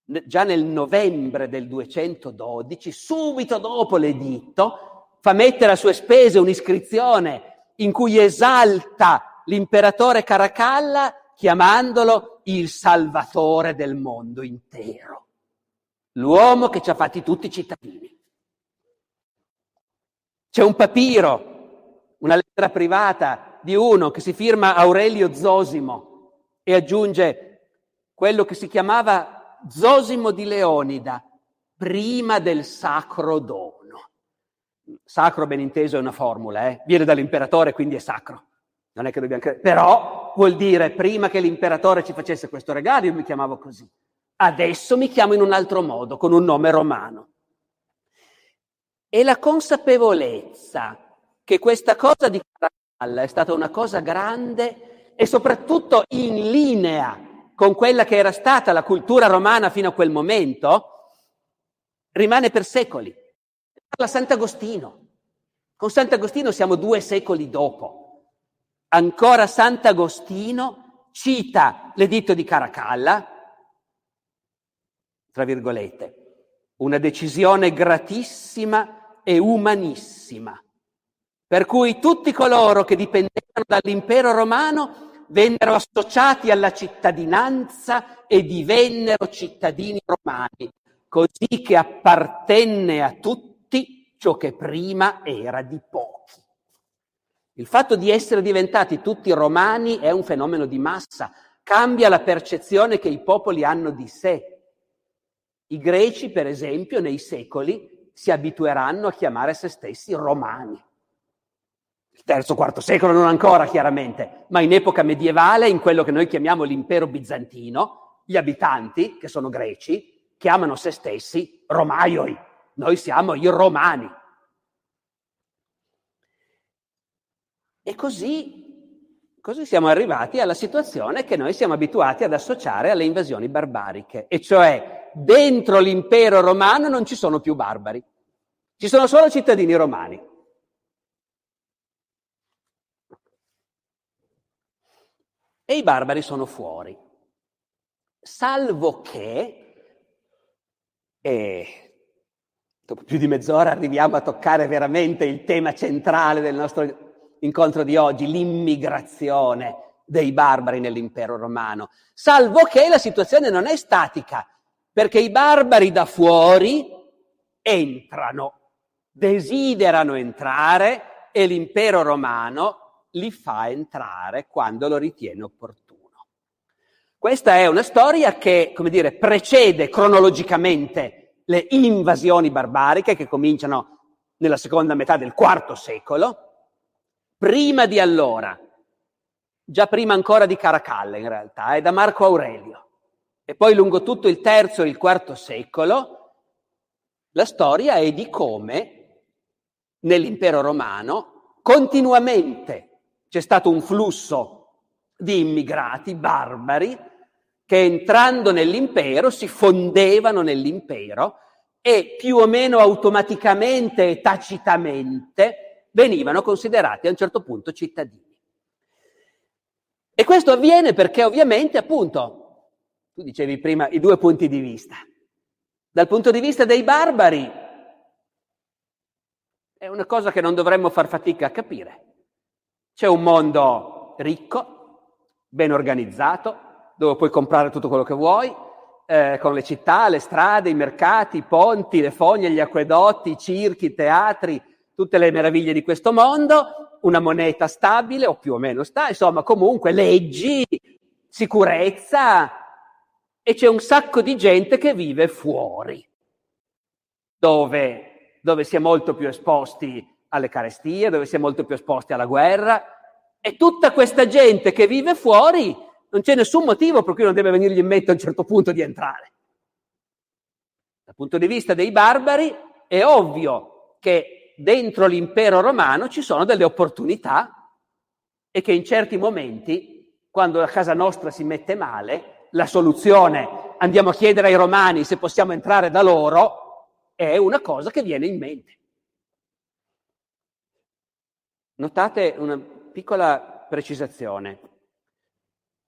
già nel novembre del 212, subito dopo l'editto, fa mettere a sue spese un'iscrizione in cui esalta l'imperatore Caracalla chiamandolo il salvatore del mondo intero, l'uomo che ci ha fatti tutti cittadini. C'è un papiro, una lettera privata di uno che si firma Aurelio Zosimo e aggiunge quello che si chiamava Zosimo di Leonida, prima del sacro dono. Sacro, ben inteso, è una formula, eh? viene dall'imperatore, quindi è sacro. Non è che dobbiamo credere. Però vuol dire, prima che l'imperatore ci facesse questo regalo, io mi chiamavo così. Adesso mi chiamo in un altro modo, con un nome romano. E la consapevolezza che questa cosa di Caracalla è stata una cosa grande e soprattutto in linea con quella che era stata la cultura romana fino a quel momento, rimane per secoli. Parla Sant'Agostino. Con Sant'Agostino siamo due secoli dopo. Ancora Sant'Agostino cita l'editto di Caracalla, tra virgolette, una decisione gratissima e umanissima, per cui tutti coloro che dipendevano dall'impero romano vennero associati alla cittadinanza e divennero cittadini romani, così che appartenne a tutti ciò che prima era di pochi. Il fatto di essere diventati tutti romani è un fenomeno di massa, cambia la percezione che i popoli hanno di sé. I greci, per esempio, nei secoli si abitueranno a chiamare se stessi romani. Il terzo, quarto secolo non ancora, chiaramente, ma in epoca medievale, in quello che noi chiamiamo l'impero bizantino, gli abitanti, che sono greci, chiamano se stessi romaioi, noi siamo i romani. E così, così siamo arrivati alla situazione che noi siamo abituati ad associare alle invasioni barbariche, e cioè dentro l'impero romano non ci sono più barbari, ci sono solo cittadini romani. E i barbari sono fuori, salvo che, e dopo più di mezz'ora arriviamo a toccare veramente il tema centrale del nostro incontro di oggi, l'immigrazione dei barbari nell'impero romano, salvo che la situazione non è statica, perché i barbari da fuori entrano, desiderano entrare e l'impero romano li fa entrare quando lo ritiene opportuno. Questa è una storia che, come dire, precede cronologicamente le invasioni barbariche che cominciano nella seconda metà del IV secolo. Prima di allora, già prima ancora di Caracalla in realtà, è da Marco Aurelio. E poi lungo tutto il terzo e il quarto secolo, la storia è di come nell'impero romano continuamente c'è stato un flusso di immigrati barbari che entrando nell'impero si fondevano nell'impero e più o meno automaticamente e tacitamente venivano considerati a un certo punto cittadini. E questo avviene perché ovviamente, appunto, tu dicevi prima i due punti di vista. Dal punto di vista dei barbari è una cosa che non dovremmo far fatica a capire. C'è un mondo ricco, ben organizzato, dove puoi comprare tutto quello che vuoi, eh, con le città, le strade, i mercati, i ponti, le fogne, gli acquedotti, i circhi, i teatri, tutte le meraviglie di questo mondo, una moneta stabile o più o meno sta, insomma comunque leggi, sicurezza e c'è un sacco di gente che vive fuori, dove, dove si è molto più esposti alle carestie, dove si è molto più esposti alla guerra e tutta questa gente che vive fuori non c'è nessun motivo per cui non deve venirgli in mente a un certo punto di entrare. Dal punto di vista dei barbari è ovvio che dentro l'impero romano ci sono delle opportunità e che in certi momenti, quando la casa nostra si mette male, la soluzione, andiamo a chiedere ai romani se possiamo entrare da loro, è una cosa che viene in mente. Notate una piccola precisazione.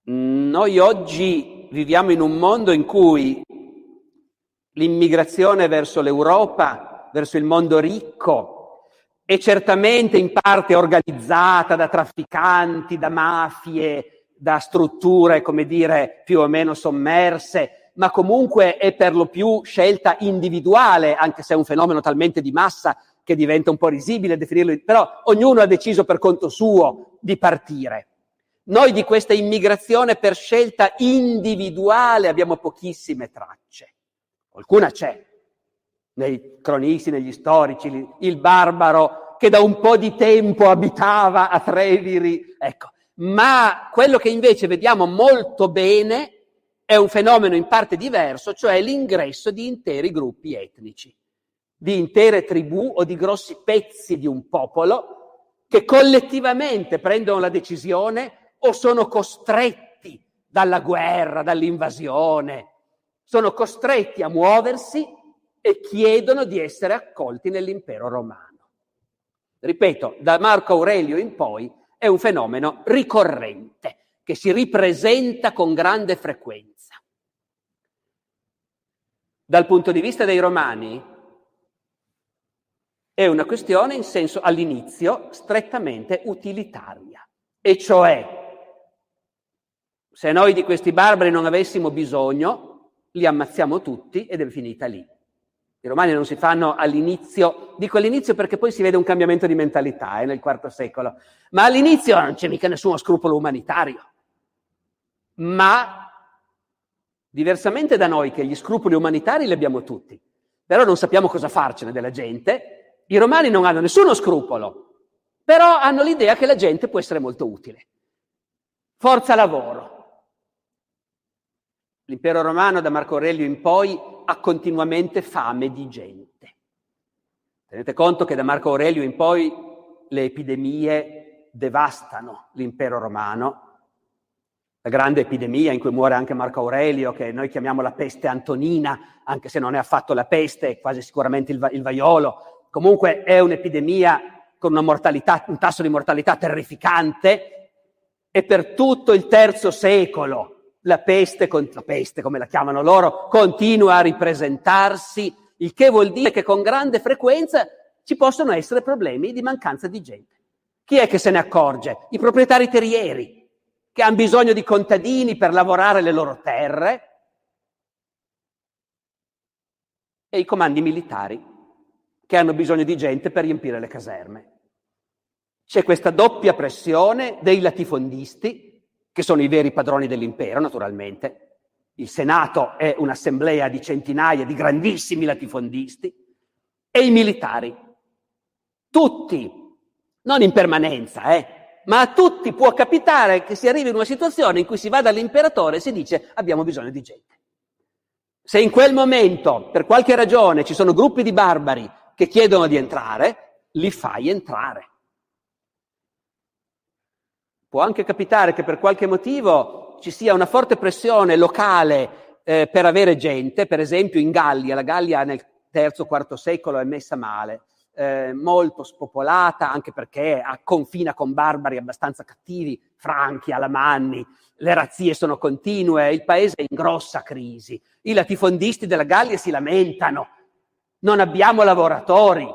Noi oggi viviamo in un mondo in cui l'immigrazione verso l'Europa, verso il mondo ricco, è certamente in parte organizzata da trafficanti, da mafie, da strutture, come dire, più o meno sommerse, ma comunque è per lo più scelta individuale, anche se è un fenomeno talmente di massa che diventa un po' risibile definirlo, però ognuno ha deciso per conto suo di partire. Noi di questa immigrazione per scelta individuale abbiamo pochissime tracce. Qualcuna c'è, nei cronisti, negli storici, il barbaro che da un po' di tempo abitava a Treviri, ecco. Ma quello che invece vediamo molto bene è un fenomeno in parte diverso, cioè l'ingresso di interi gruppi etnici, di intere tribù o di grossi pezzi di un popolo che collettivamente prendono la decisione o sono costretti dalla guerra, dall'invasione, sono costretti a muoversi e chiedono di essere accolti nell'impero romano. Ripeto, da Marco Aurelio in poi è un fenomeno ricorrente che si ripresenta con grande frequenza. Dal punto di vista dei romani è una questione in senso all'inizio strettamente utilitaria, e cioè se noi di questi barbari non avessimo bisogno, li ammazziamo tutti ed è finita lì. I romani non si fanno all'inizio, dico all'inizio perché poi si vede un cambiamento di mentalità eh, nel IV secolo, ma all'inizio non c'è mica nessuno scrupolo umanitario. Ma diversamente da noi che gli scrupoli umanitari li abbiamo tutti, però non sappiamo cosa farcene della gente, i romani non hanno nessuno scrupolo, però hanno l'idea che la gente può essere molto utile. Forza lavoro. L'impero romano da Marco Aurelio in poi ha continuamente fame di gente. Tenete conto che da Marco Aurelio in poi le epidemie devastano l'impero romano. La grande epidemia in cui muore anche Marco Aurelio, che noi chiamiamo la peste antonina, anche se non è affatto la peste, è quasi sicuramente il, va- il vaiolo. Comunque è un'epidemia con una mortalità, un tasso di mortalità terrificante e per tutto il terzo secolo la peste, la peste come la chiamano loro, continua a ripresentarsi, il che vuol dire che con grande frequenza ci possono essere problemi di mancanza di gente. Chi è che se ne accorge? I proprietari terrieri, che hanno bisogno di contadini per lavorare le loro terre, e i comandi militari, che hanno bisogno di gente per riempire le caserme. C'è questa doppia pressione dei latifondisti che sono i veri padroni dell'impero, naturalmente. Il Senato è un'assemblea di centinaia di grandissimi latifondisti e i militari, tutti, non in permanenza, eh, ma a tutti può capitare che si arrivi in una situazione in cui si va dall'imperatore e si dice abbiamo bisogno di gente. Se in quel momento, per qualche ragione, ci sono gruppi di barbari che chiedono di entrare, li fai entrare. Può anche capitare che per qualche motivo ci sia una forte pressione locale eh, per avere gente, per esempio in Gallia, la Gallia nel III-IV secolo è messa male, eh, molto spopolata, anche perché confina con barbari abbastanza cattivi, franchi, alamanni, le razzie sono continue, il paese è in grossa crisi. I latifondisti della Gallia si lamentano, non abbiamo lavoratori.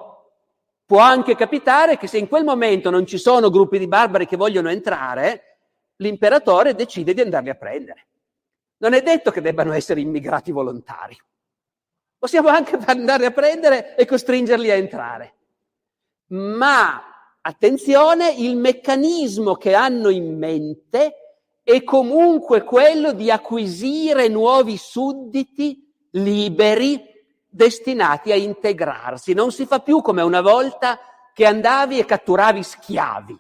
Può anche capitare che se in quel momento non ci sono gruppi di barbari che vogliono entrare, l'imperatore decide di andarli a prendere. Non è detto che debbano essere immigrati volontari. Possiamo anche andare a prendere e costringerli a entrare. Ma attenzione, il meccanismo che hanno in mente è comunque quello di acquisire nuovi sudditi liberi destinati a integrarsi. Non si fa più come una volta che andavi e catturavi schiavi.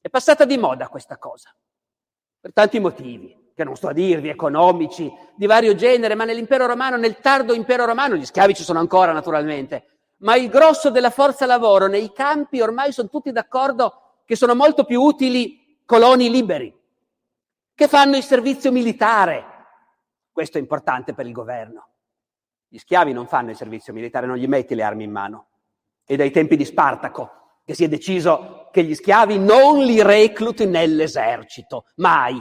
È passata di moda questa cosa, per tanti motivi che non sto a dirvi, economici, di vario genere, ma nell'impero romano, nel tardo impero romano, gli schiavi ci sono ancora naturalmente, ma il grosso della forza lavoro nei campi ormai sono tutti d'accordo che sono molto più utili coloni liberi, che fanno il servizio militare. Questo è importante per il governo. Gli schiavi non fanno il servizio militare, non gli metti le armi in mano. E dai tempi di Spartaco, che si è deciso che gli schiavi non li recluti nell'esercito, mai.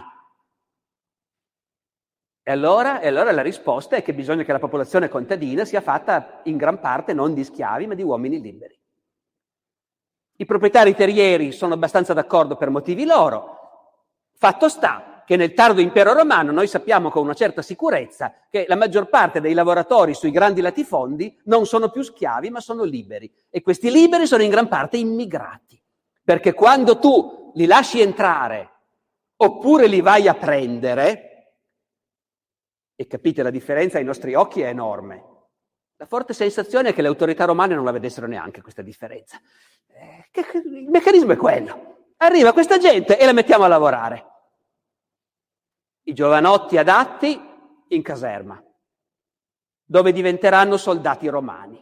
E allora, e allora la risposta è che bisogna che la popolazione contadina sia fatta in gran parte non di schiavi, ma di uomini liberi. I proprietari terrieri sono abbastanza d'accordo per motivi loro. Fatto sta che nel tardo impero romano noi sappiamo con una certa sicurezza che la maggior parte dei lavoratori sui grandi latifondi non sono più schiavi, ma sono liberi. E questi liberi sono in gran parte immigrati. Perché quando tu li lasci entrare oppure li vai a prendere, e capite la differenza ai nostri occhi è enorme. La forte sensazione è che le autorità romane non la vedessero neanche questa differenza. Eh, che, il meccanismo è quello. Arriva questa gente e la mettiamo a lavorare. I giovanotti adatti in caserma, dove diventeranno soldati romani.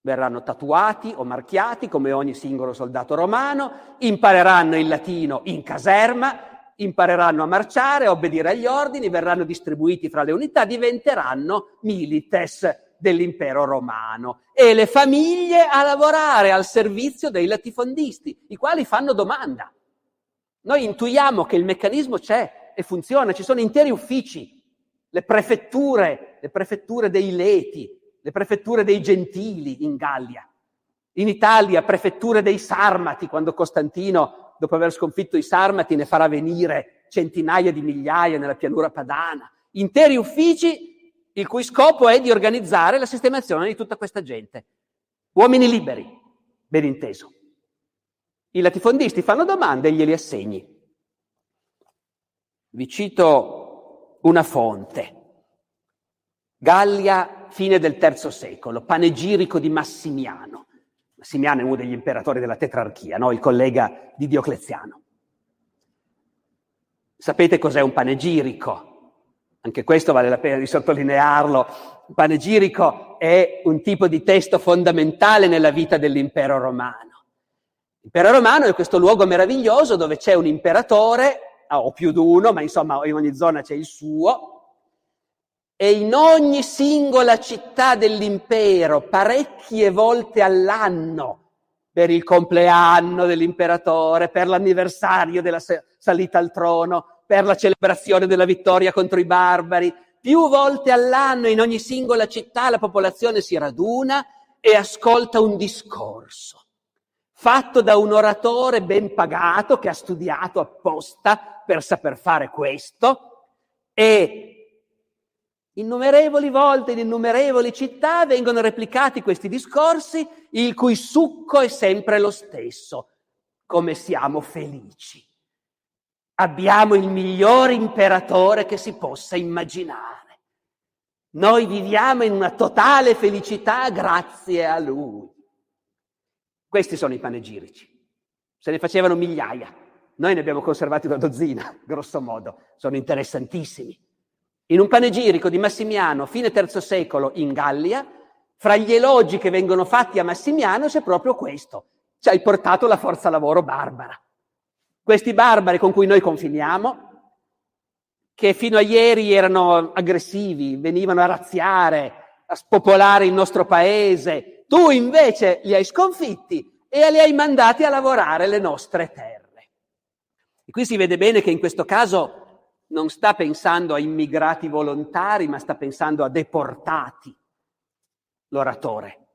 Verranno tatuati o marchiati come ogni singolo soldato romano, impareranno il latino in caserma, impareranno a marciare, a obbedire agli ordini, verranno distribuiti fra le unità, diventeranno milites dell'impero romano e le famiglie a lavorare al servizio dei latifondisti, i quali fanno domanda. Noi intuiamo che il meccanismo c'è e funziona, ci sono interi uffici, le prefetture, le prefetture dei leti, le prefetture dei gentili in Gallia. In Italia, prefetture dei sarmati, quando Costantino dopo aver sconfitto i Sarmati, ne farà venire centinaia di migliaia nella pianura padana, interi uffici il cui scopo è di organizzare la sistemazione di tutta questa gente. Uomini liberi, ben inteso. I latifondisti fanno domande e glieli assegni. Vi cito una fonte. Gallia, fine del III secolo, panegirico di Massimiano. Massimiano è uno degli imperatori della tetrarchia, no? il collega di Diocleziano. Sapete cos'è un panegirico? Anche questo vale la pena di sottolinearlo. Un panegirico è un tipo di testo fondamentale nella vita dell'impero romano. L'impero romano è questo luogo meraviglioso dove c'è un imperatore, o più di uno, ma insomma in ogni zona c'è il suo, e in ogni singola città dell'impero, parecchie volte all'anno, per il compleanno dell'imperatore, per l'anniversario della salita al trono, per la celebrazione della vittoria contro i barbari, più volte all'anno in ogni singola città la popolazione si raduna e ascolta un discorso fatto da un oratore ben pagato che ha studiato apposta per saper fare questo e Innumerevoli volte in innumerevoli città vengono replicati questi discorsi, il cui succo è sempre lo stesso. Come siamo felici. Abbiamo il miglior imperatore che si possa immaginare. Noi viviamo in una totale felicità grazie a lui. Questi sono i panegirici. Se ne facevano migliaia. Noi ne abbiamo conservati una dozzina, grosso modo. Sono interessantissimi. In un panegirico di Massimiano, fine III secolo, in Gallia, fra gli elogi che vengono fatti a Massimiano c'è proprio questo. Ci hai portato la forza lavoro barbara. Questi barbari con cui noi confiniamo, che fino a ieri erano aggressivi, venivano a razziare, a spopolare il nostro paese, tu invece li hai sconfitti e li hai mandati a lavorare le nostre terre. E qui si vede bene che in questo caso non sta pensando a immigrati volontari, ma sta pensando a deportati, l'oratore.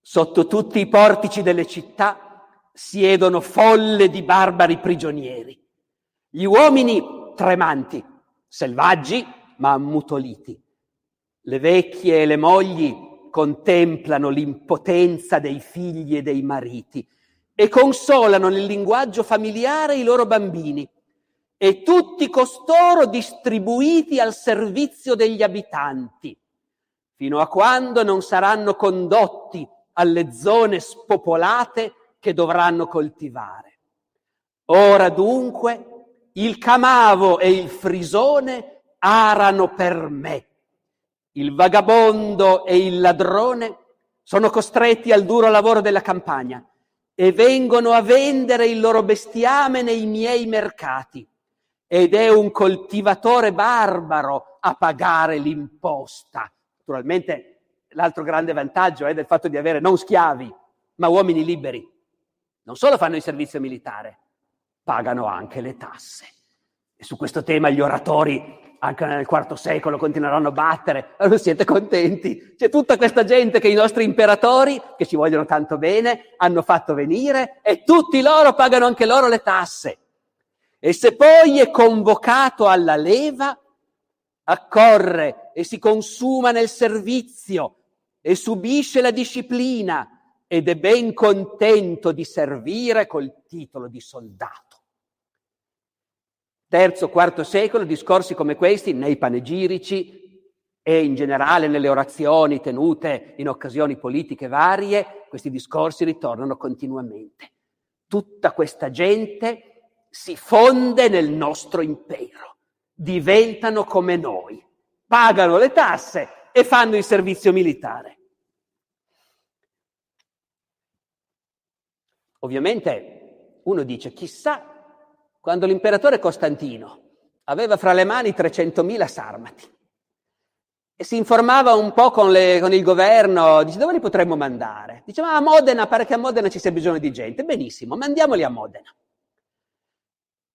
Sotto tutti i portici delle città siedono folle di barbari prigionieri. Gli uomini tremanti, selvaggi ma ammutoliti. Le vecchie e le mogli contemplano l'impotenza dei figli e dei mariti e consolano nel linguaggio familiare i loro bambini e tutti costoro distribuiti al servizio degli abitanti, fino a quando non saranno condotti alle zone spopolate che dovranno coltivare. Ora dunque il camavo e il frisone arano per me. Il vagabondo e il ladrone sono costretti al duro lavoro della campagna e vengono a vendere il loro bestiame nei miei mercati. Ed è un coltivatore barbaro a pagare l'imposta. Naturalmente l'altro grande vantaggio è del fatto di avere non schiavi, ma uomini liberi non solo fanno il servizio militare, pagano anche le tasse. E su questo tema gli oratori anche nel IV secolo continueranno a battere, non siete contenti? C'è tutta questa gente che i nostri imperatori, che ci vogliono tanto bene, hanno fatto venire e tutti loro pagano anche loro le tasse. E se poi è convocato alla leva, accorre e si consuma nel servizio e subisce la disciplina ed è ben contento di servire col titolo di soldato. Terzo, quarto secolo, discorsi come questi nei panegirici e in generale nelle orazioni tenute in occasioni politiche varie, questi discorsi ritornano continuamente. Tutta questa gente si fonde nel nostro impero, diventano come noi, pagano le tasse e fanno il servizio militare. Ovviamente uno dice, chissà, quando l'imperatore Costantino aveva fra le mani 300.000 sarmati e si informava un po' con, le, con, il governo, dice dove li potremmo mandare? Diceva a Modena, pare che a Modena ci sia bisogno di gente. Benissimo, mandiamoli a Modena.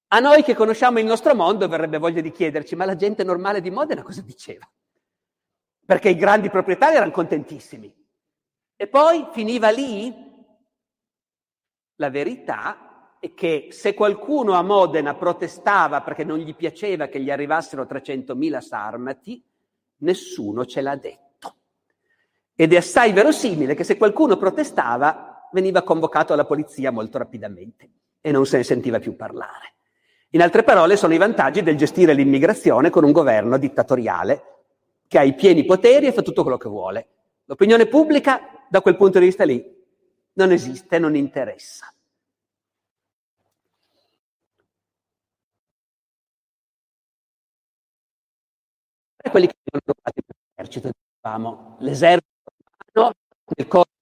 A noi che conosciamo il nostro mondo verrebbe voglia di chiederci, ma la gente normale di Modena cosa diceva? Perché i grandi proprietari erano contentissimi. E poi finiva lì la verità che se qualcuno a Modena protestava perché non gli piaceva che gli arrivassero 300.000 sarmati, nessuno ce l'ha detto. Ed è assai verosimile che se qualcuno protestava veniva convocato alla polizia molto rapidamente e non se ne sentiva più parlare. In altre parole, sono i vantaggi del gestire l'immigrazione con un governo dittatoriale che ha i pieni poteri e fa tutto quello che vuole. L'opinione pubblica, da quel punto di vista lì, non esiste, non interessa. Quelli che vengono trovati nell'esercito, diciamo, l'esercito romano nel corso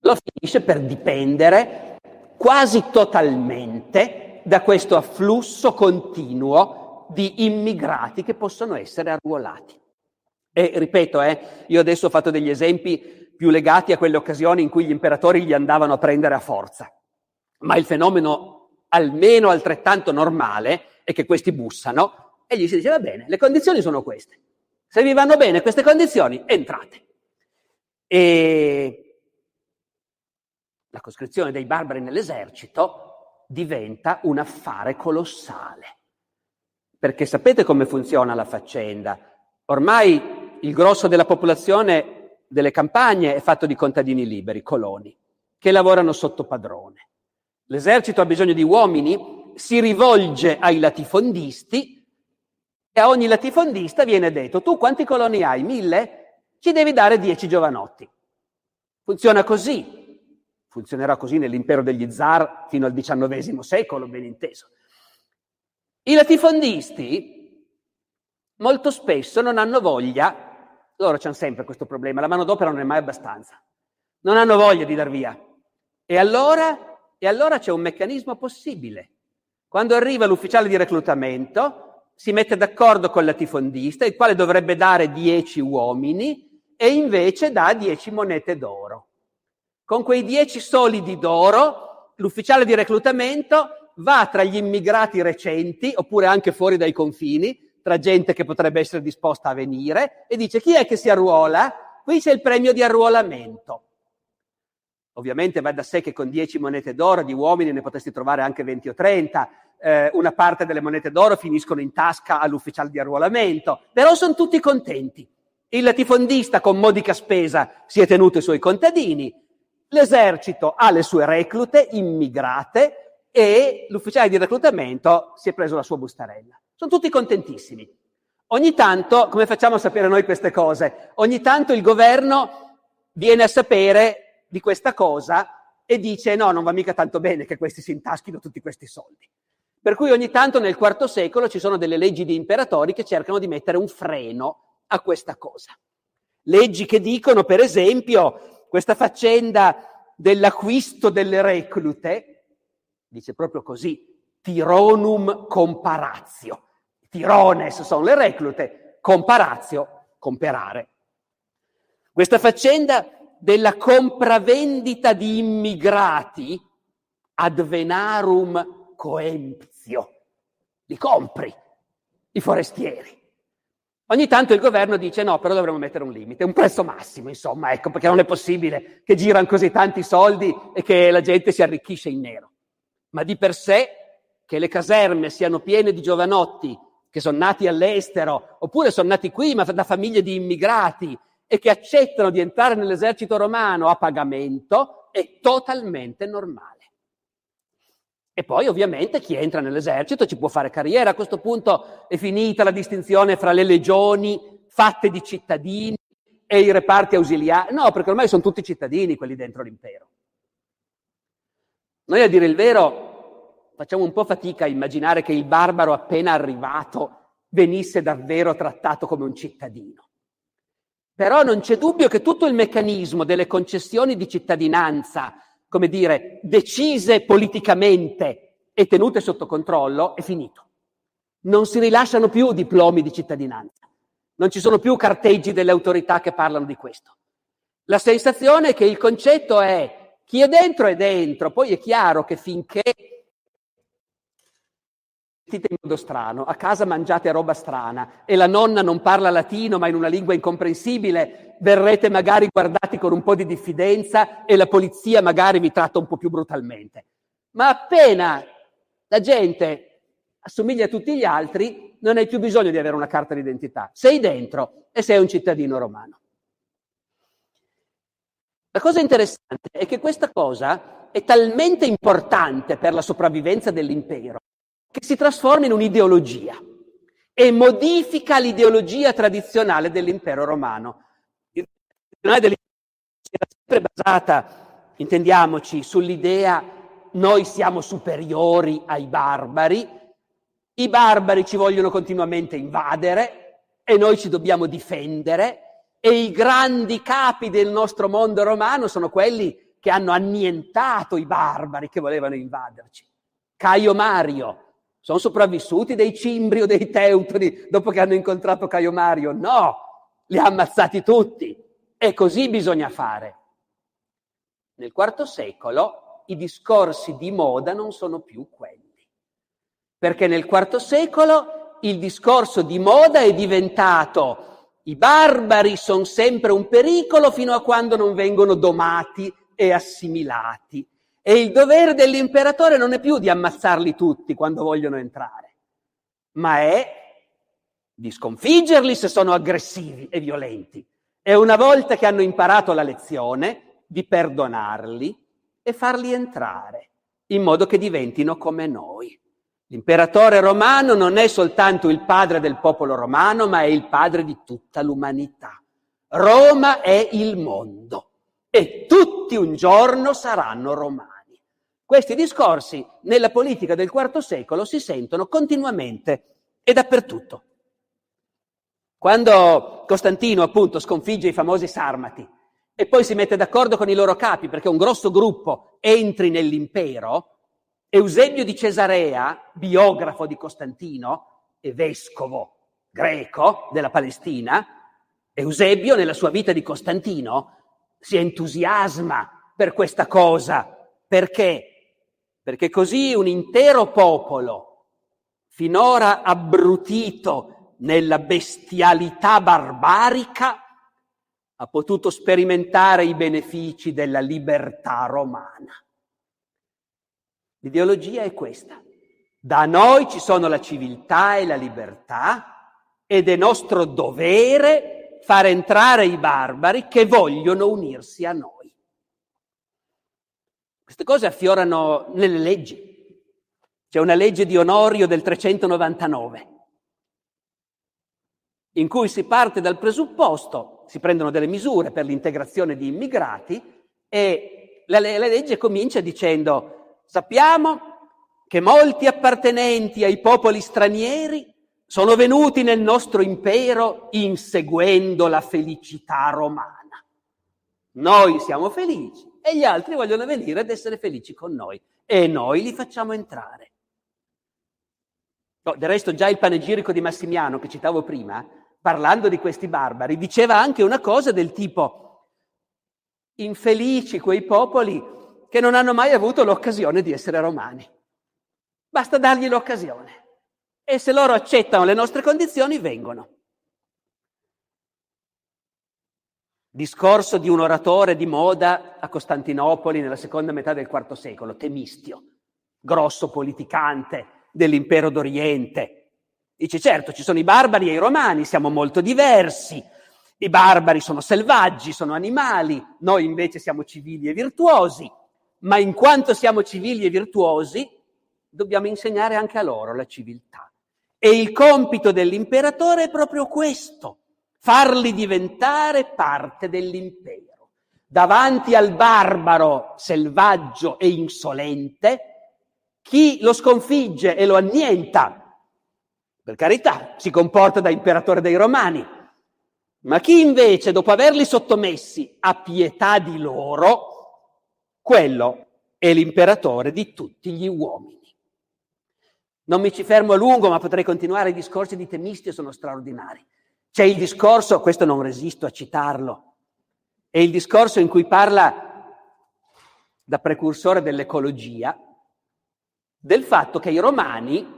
lo finisce per dipendere quasi totalmente da questo afflusso continuo di immigrati che possono essere arruolati. E ripeto, eh, io adesso ho fatto degli esempi più legati a quelle occasioni in cui gli imperatori li andavano a prendere a forza. Ma il fenomeno almeno altrettanto normale è che questi bussano e gli si dice va bene, le condizioni sono queste. Se vi vanno bene queste condizioni, entrate. E la coscrizione dei barbari nell'esercito diventa un affare colossale. Perché sapete come funziona la faccenda? Ormai il grosso della popolazione delle campagne è fatto di contadini liberi, coloni, che lavorano sotto padrone. L'esercito ha bisogno di uomini, si rivolge ai latifondisti e a ogni latifondista viene detto, tu quanti coloni hai? Mille? Ci devi dare dieci giovanotti. Funziona così. Funzionerà così nell'impero degli zar fino al XIX secolo, ben inteso. I latifondisti molto spesso non hanno voglia, loro hanno sempre questo problema, la manodopera non è mai abbastanza, non hanno voglia di dar via. E allora, e allora c'è un meccanismo possibile. Quando arriva l'ufficiale di reclutamento, si mette d'accordo con il latifondista, il quale dovrebbe dare 10 uomini e invece dà 10 monete d'oro. Con quei 10 solidi d'oro, l'ufficiale di reclutamento va tra gli immigrati recenti, oppure anche fuori dai confini, tra gente che potrebbe essere disposta a venire, e dice chi è che si arruola? Qui c'è il premio di arruolamento. Ovviamente va da sé che con 10 monete d'oro di uomini ne potresti trovare anche 20 o 30, eh, una parte delle monete d'oro finiscono in tasca all'ufficiale di arruolamento, però sono tutti contenti. Il latifondista con modica spesa si è tenuto i suoi contadini, l'esercito ha le sue reclute immigrate e l'ufficiale di reclutamento si è preso la sua bustarella. Sono tutti contentissimi. Ogni tanto, come facciamo a sapere noi queste cose? Ogni tanto il governo viene a sapere di questa cosa e dice no, non va mica tanto bene che questi si intaschino tutti questi soldi. Per cui ogni tanto nel IV secolo ci sono delle leggi di imperatori che cercano di mettere un freno a questa cosa. Leggi che dicono, per esempio, questa faccenda dell'acquisto delle reclute, dice proprio così, tironum comparatio. Tirones sono le reclute, comparatio, comperare. Questa faccenda della compravendita di immigrati ad venarum coemptio. Li compri, i forestieri. Ogni tanto il governo dice no, però dovremmo mettere un limite, un prezzo massimo, insomma, ecco, perché non è possibile che girano così tanti soldi e che la gente si arricchisce in nero. Ma di per sé che le caserme siano piene di giovanotti che sono nati all'estero, oppure sono nati qui ma da famiglie di immigrati e che accettano di entrare nell'esercito romano a pagamento è totalmente normale. E poi ovviamente chi entra nell'esercito ci può fare carriera. A questo punto è finita la distinzione fra le legioni fatte di cittadini e i reparti ausiliari. No, perché ormai sono tutti cittadini quelli dentro l'impero. Noi a dire il vero facciamo un po' fatica a immaginare che il barbaro appena arrivato venisse davvero trattato come un cittadino. Però non c'è dubbio che tutto il meccanismo delle concessioni di cittadinanza, come dire, decise politicamente e tenute sotto controllo, è finito. Non si rilasciano più diplomi di cittadinanza, non ci sono più carteggi delle autorità che parlano di questo. La sensazione è che il concetto è chi è dentro è dentro, poi è chiaro che finché vestite in modo strano, a casa mangiate roba strana e la nonna non parla latino ma in una lingua incomprensibile, verrete magari guardati con un po' di diffidenza e la polizia magari vi tratta un po' più brutalmente. Ma appena la gente assomiglia a tutti gli altri, non hai più bisogno di avere una carta d'identità. Sei dentro e sei un cittadino romano. La cosa interessante è che questa cosa è talmente importante per la sopravvivenza dell'impero che si trasforma in un'ideologia e modifica l'ideologia tradizionale dell'impero romano. L'ideologia era sempre basata, intendiamoci, sull'idea noi siamo superiori ai barbari, i barbari ci vogliono continuamente invadere e noi ci dobbiamo difendere e i grandi capi del nostro mondo romano sono quelli che hanno annientato i barbari che volevano invaderci. Caio Mario, sono sopravvissuti dei cimbri o dei teutoni dopo che hanno incontrato Caio Mario? No, li ha ammazzati tutti. E così bisogna fare. Nel IV secolo i discorsi di moda non sono più quelli. Perché nel IV secolo il discorso di moda è diventato i barbari sono sempre un pericolo fino a quando non vengono domati e assimilati. E il dovere dell'imperatore non è più di ammazzarli tutti quando vogliono entrare, ma è di sconfiggerli se sono aggressivi e violenti. E una volta che hanno imparato la lezione, di perdonarli e farli entrare, in modo che diventino come noi. L'imperatore romano non è soltanto il padre del popolo romano, ma è il padre di tutta l'umanità. Roma è il mondo e tutti un giorno saranno romani. Questi discorsi nella politica del IV secolo si sentono continuamente e dappertutto. Quando Costantino appunto sconfigge i famosi Sarmati e poi si mette d'accordo con i loro capi perché un grosso gruppo entri nell'impero, Eusebio di Cesarea, biografo di Costantino e vescovo greco della Palestina, Eusebio nella sua vita di Costantino si entusiasma per questa cosa. Perché? Perché così un intero popolo, finora abbrutito nella bestialità barbarica, ha potuto sperimentare i benefici della libertà romana. L'ideologia è questa. Da noi ci sono la civiltà e la libertà, ed è nostro dovere far entrare i barbari che vogliono unirsi a noi. Queste cose affiorano nelle leggi. C'è una legge di Onorio del 399 in cui si parte dal presupposto, si prendono delle misure per l'integrazione di immigrati e la, la legge comincia dicendo sappiamo che molti appartenenti ai popoli stranieri sono venuti nel nostro impero inseguendo la felicità romana. Noi siamo felici e gli altri vogliono venire ad essere felici con noi e noi li facciamo entrare. Oh, del resto già il panegirico di Massimiano che citavo prima, parlando di questi barbari, diceva anche una cosa del tipo infelici quei popoli che non hanno mai avuto l'occasione di essere romani. Basta dargli l'occasione e se loro accettano le nostre condizioni vengono. Discorso di un oratore di moda a Costantinopoli nella seconda metà del IV secolo, Temistio, grosso politicante dell'impero d'Oriente. Dice certo, ci sono i barbari e i romani, siamo molto diversi. I barbari sono selvaggi, sono animali, noi invece siamo civili e virtuosi, ma in quanto siamo civili e virtuosi, dobbiamo insegnare anche a loro la civiltà. E il compito dell'imperatore è proprio questo, farli diventare parte dell'impero. Davanti al barbaro selvaggio e insolente, chi lo sconfigge e lo annienta, per carità, si comporta da imperatore dei romani, ma chi invece, dopo averli sottomessi, ha pietà di loro, quello è l'imperatore di tutti gli uomini. Non mi ci fermo a lungo, ma potrei continuare, i discorsi di Temistio sono straordinari. C'è il discorso, questo non resisto a citarlo, è il discorso in cui parla da precursore dell'ecologia del fatto che i romani,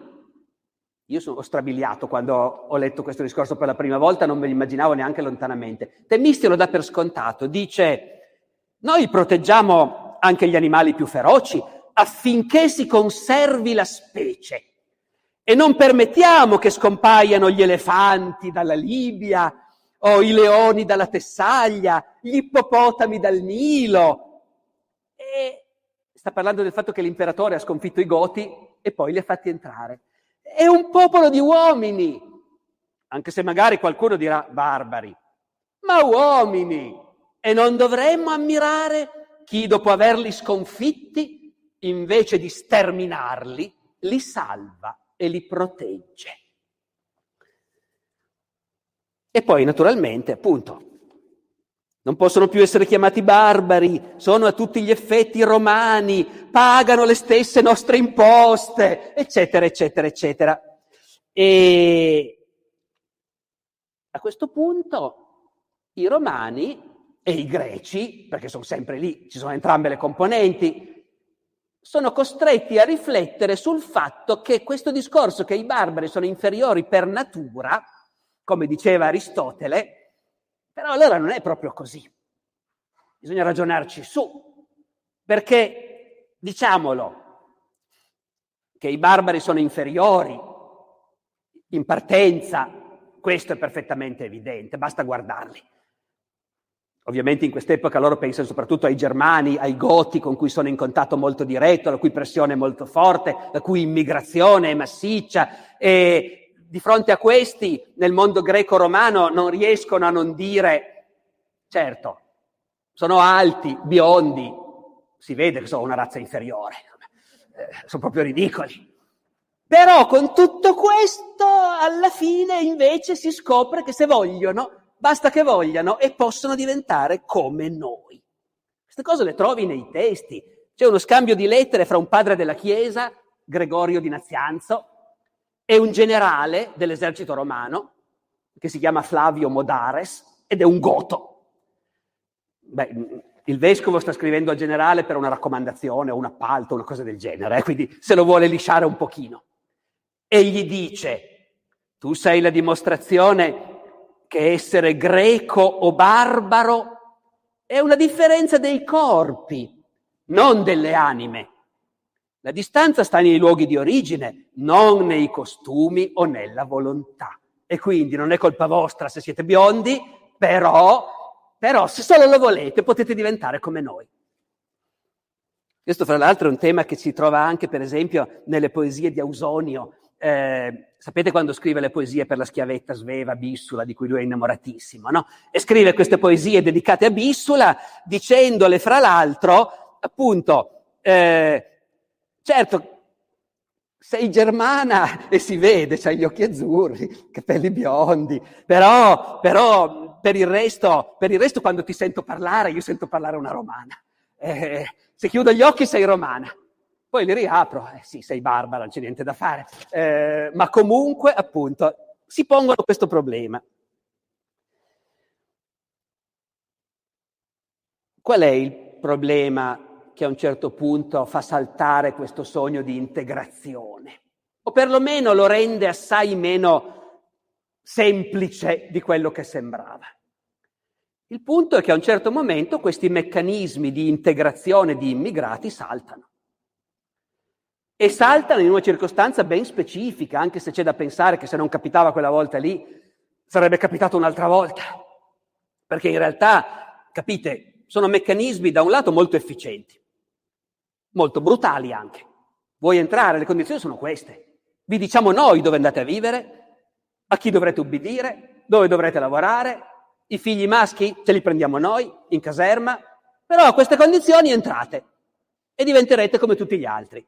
io sono strabiliato quando ho letto questo discorso per la prima volta, non me lo immaginavo neanche lontanamente. Temistio lo dà per scontato, dice noi proteggiamo anche gli animali più feroci affinché si conservi la specie. E non permettiamo che scompaiano gli elefanti dalla Libia o i leoni dalla Tessaglia, gli ippopotami dal Nilo. E sta parlando del fatto che l'imperatore ha sconfitto i Goti e poi li ha fatti entrare. È un popolo di uomini, anche se magari qualcuno dirà barbari, ma uomini. E non dovremmo ammirare chi dopo averli sconfitti, invece di sterminarli, li salva e li protegge. E poi naturalmente, appunto, non possono più essere chiamati barbari, sono a tutti gli effetti romani, pagano le stesse nostre imposte, eccetera, eccetera, eccetera. E a questo punto i romani e i greci, perché sono sempre lì, ci sono entrambe le componenti, sono costretti a riflettere sul fatto che questo discorso che i barbari sono inferiori per natura, come diceva Aristotele, però allora non è proprio così. Bisogna ragionarci su, perché diciamolo, che i barbari sono inferiori in partenza, questo è perfettamente evidente, basta guardarli. Ovviamente in quest'epoca loro pensano soprattutto ai germani, ai goti con cui sono in contatto molto diretto, la cui pressione è molto forte, la cui immigrazione è massiccia e di fronte a questi nel mondo greco-romano non riescono a non dire, certo, sono alti, biondi, si vede che sono una razza inferiore, eh, sono proprio ridicoli. Però con tutto questo, alla fine invece si scopre che se vogliono, basta che vogliano e possono diventare come noi. Queste cose le trovi nei testi. C'è uno scambio di lettere fra un padre della Chiesa, Gregorio di Nazianzo, e un generale dell'esercito romano, che si chiama Flavio Modares, ed è un goto. Beh, il vescovo sta scrivendo al generale per una raccomandazione, un appalto, una cosa del genere, eh, quindi se lo vuole lisciare un pochino e gli dice, tu sei la dimostrazione che essere greco o barbaro è una differenza dei corpi, non delle anime. La distanza sta nei luoghi di origine, non nei costumi o nella volontà. E quindi non è colpa vostra se siete biondi, però, però se solo lo volete potete diventare come noi. Questo fra l'altro è un tema che si trova anche per esempio nelle poesie di Ausonio, eh, sapete quando scrive le poesie per la schiavetta Sveva, Bissula, di cui lui è innamoratissimo, no? E scrive queste poesie dedicate a Bissula, dicendole fra l'altro, appunto, eh, certo, sei germana e si vede, c'hai gli occhi azzurri, capelli biondi, però, però per, il resto, per il resto quando ti sento parlare, io sento parlare una romana. Eh, se chiudo gli occhi sei romana. Poi li riapro, eh sì, sei barbara, non c'è niente da fare. Eh, ma comunque, appunto, si pongono questo problema. Qual è il problema che a un certo punto fa saltare questo sogno di integrazione? O perlomeno lo rende assai meno semplice di quello che sembrava. Il punto è che a un certo momento questi meccanismi di integrazione di immigrati saltano e saltano in una circostanza ben specifica, anche se c'è da pensare che se non capitava quella volta lì, sarebbe capitato un'altra volta. Perché in realtà, capite, sono meccanismi da un lato molto efficienti, molto brutali anche. Vuoi entrare? Le condizioni sono queste. Vi diciamo noi dove andate a vivere, a chi dovrete ubbidire, dove dovrete lavorare, i figli maschi ce li prendiamo noi in caserma, però a queste condizioni entrate e diventerete come tutti gli altri.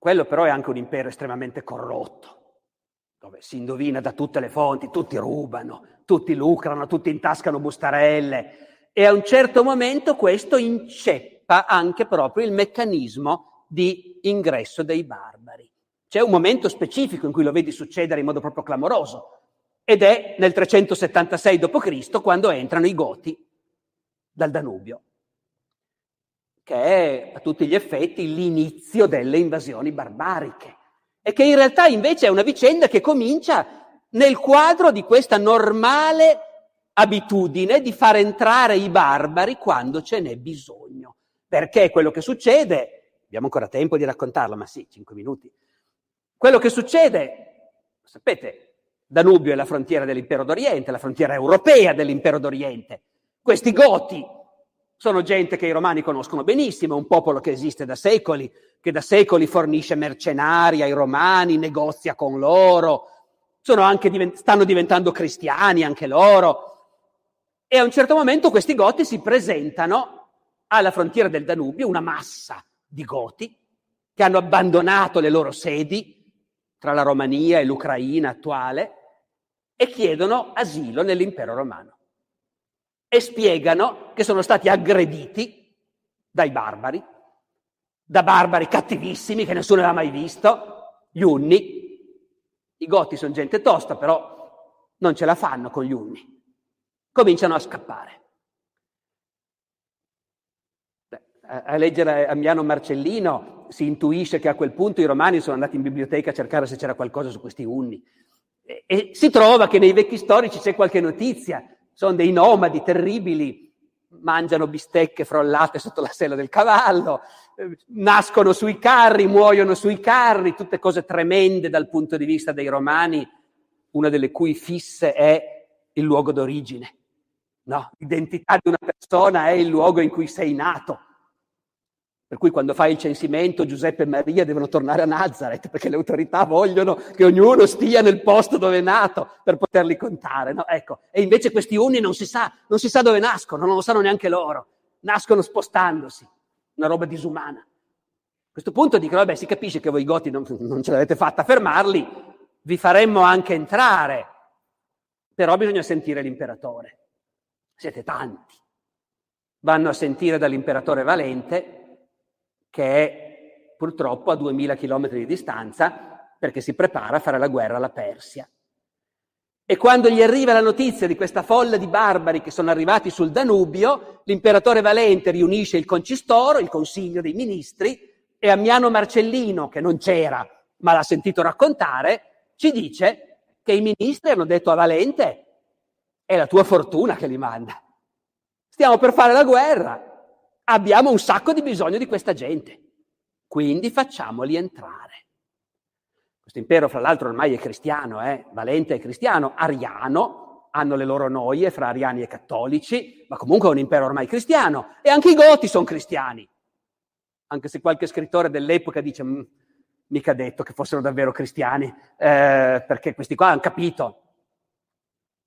Quello però è anche un impero estremamente corrotto, dove si indovina da tutte le fonti, tutti rubano, tutti lucrano, tutti intascano bustarelle e a un certo momento questo inceppa anche proprio il meccanismo di ingresso dei barbari. C'è un momento specifico in cui lo vedi succedere in modo proprio clamoroso ed è nel 376 d.C. quando entrano i Goti dal Danubio che è a tutti gli effetti l'inizio delle invasioni barbariche e che in realtà invece è una vicenda che comincia nel quadro di questa normale abitudine di far entrare i barbari quando ce n'è bisogno. Perché quello che succede, abbiamo ancora tempo di raccontarlo, ma sì, cinque minuti. Quello che succede, sapete, Danubio è la frontiera dell'impero d'Oriente, la frontiera europea dell'impero d'Oriente. Questi goti sono gente che i romani conoscono benissimo, un popolo che esiste da secoli, che da secoli fornisce mercenari ai romani, negozia con loro, divent- stanno diventando cristiani anche loro. E a un certo momento questi goti si presentano alla frontiera del Danubio, una massa di goti che hanno abbandonato le loro sedi tra la Romania e l'Ucraina attuale e chiedono asilo nell'impero romano e spiegano che sono stati aggrediti dai barbari, da barbari cattivissimi che nessuno aveva mai visto, gli unni. I goti sono gente tosta, però non ce la fanno con gli unni. Cominciano a scappare. a leggere Amiano Marcellino si intuisce che a quel punto i romani sono andati in biblioteca a cercare se c'era qualcosa su questi unni. E, e si trova che nei vecchi storici c'è qualche notizia sono dei nomadi terribili, mangiano bistecche frollate sotto la sella del cavallo, eh, nascono sui carri, muoiono sui carri, tutte cose tremende dal punto di vista dei romani, una delle cui fisse è il luogo d'origine. No? L'identità di una persona è il luogo in cui sei nato. Per cui quando fai il censimento Giuseppe e Maria devono tornare a Nazareth perché le autorità vogliono che ognuno stia nel posto dove è nato per poterli contare. No? Ecco. E invece questi uni non si, sa, non si sa dove nascono, non lo sanno neanche loro. Nascono spostandosi, una roba disumana. A questo punto dicono, vabbè, si capisce che voi goti non, non ce l'avete fatta a fermarli, vi faremmo anche entrare, però bisogna sentire l'imperatore. Siete tanti. Vanno a sentire dall'imperatore Valente che è purtroppo a 2000 km di distanza perché si prepara a fare la guerra alla Persia. E quando gli arriva la notizia di questa folla di barbari che sono arrivati sul Danubio, l'imperatore Valente riunisce il concistoro, il consiglio dei ministri, e Ammiano Marcellino, che non c'era ma l'ha sentito raccontare, ci dice che i ministri hanno detto a Valente è la tua fortuna che li manda. Stiamo per fare la guerra, abbiamo un sacco di bisogno di questa gente, quindi facciamoli entrare. Questo impero, fra l'altro, ormai è cristiano, eh? Valente è cristiano, ariano, hanno le loro noie fra ariani e cattolici, ma comunque è un impero ormai cristiano. E anche i goti sono cristiani. Anche se qualche scrittore dell'epoca dice, mm, mica detto che fossero davvero cristiani, eh, perché questi qua hanno capito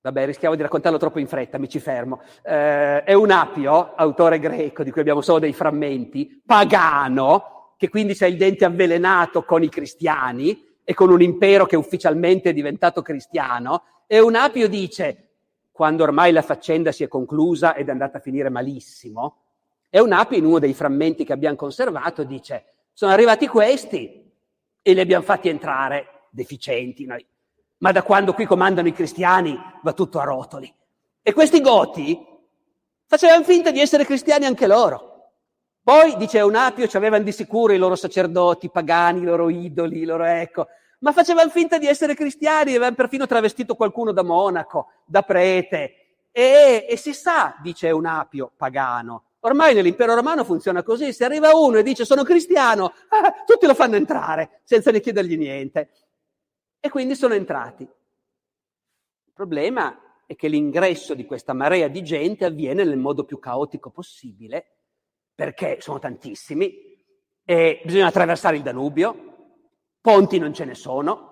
Vabbè, rischiamo di raccontarlo troppo in fretta, mi ci fermo. Eh, è un apio, autore greco, di cui abbiamo solo dei frammenti, pagano, che quindi c'è il dente avvelenato con i cristiani e con un impero che ufficialmente è diventato cristiano. E un apio dice, quando ormai la faccenda si è conclusa ed è andata a finire malissimo, e un apio in uno dei frammenti che abbiamo conservato dice, sono arrivati questi e li abbiamo fatti entrare deficienti, noi ma da quando qui comandano i cristiani va tutto a rotoli. E questi goti facevano finta di essere cristiani anche loro. Poi, dice Eunapio, ci avevano di sicuro i loro sacerdoti pagani, i loro idoli, i loro ecco, ma facevano finta di essere cristiani, avevano perfino travestito qualcuno da monaco, da prete. E, e si sa, dice Eunapio, pagano, Ormai nell'impero romano funziona così, se arriva uno e dice sono cristiano, ah, tutti lo fanno entrare senza ne chiedergli niente. E quindi sono entrati. Il problema è che l'ingresso di questa marea di gente avviene nel modo più caotico possibile, perché sono tantissimi, e bisogna attraversare il Danubio, ponti non ce ne sono,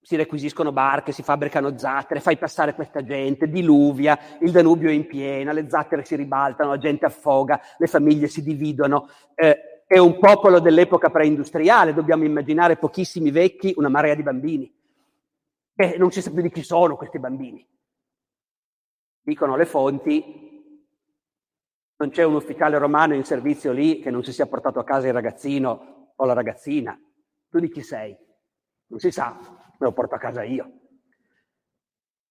si requisiscono barche, si fabbricano zattere, fai passare questa gente, diluvia, il Danubio è in piena, le zattere si ribaltano, la gente affoga, le famiglie si dividono. Eh, è un popolo dell'epoca preindustriale, dobbiamo immaginare pochissimi vecchi, una marea di bambini. E non si sa più di chi sono questi bambini. Dicono le fonti, non c'è un ufficiale romano in servizio lì che non si sia portato a casa il ragazzino o la ragazzina. Tu di chi sei? Non si sa, me lo porto a casa io.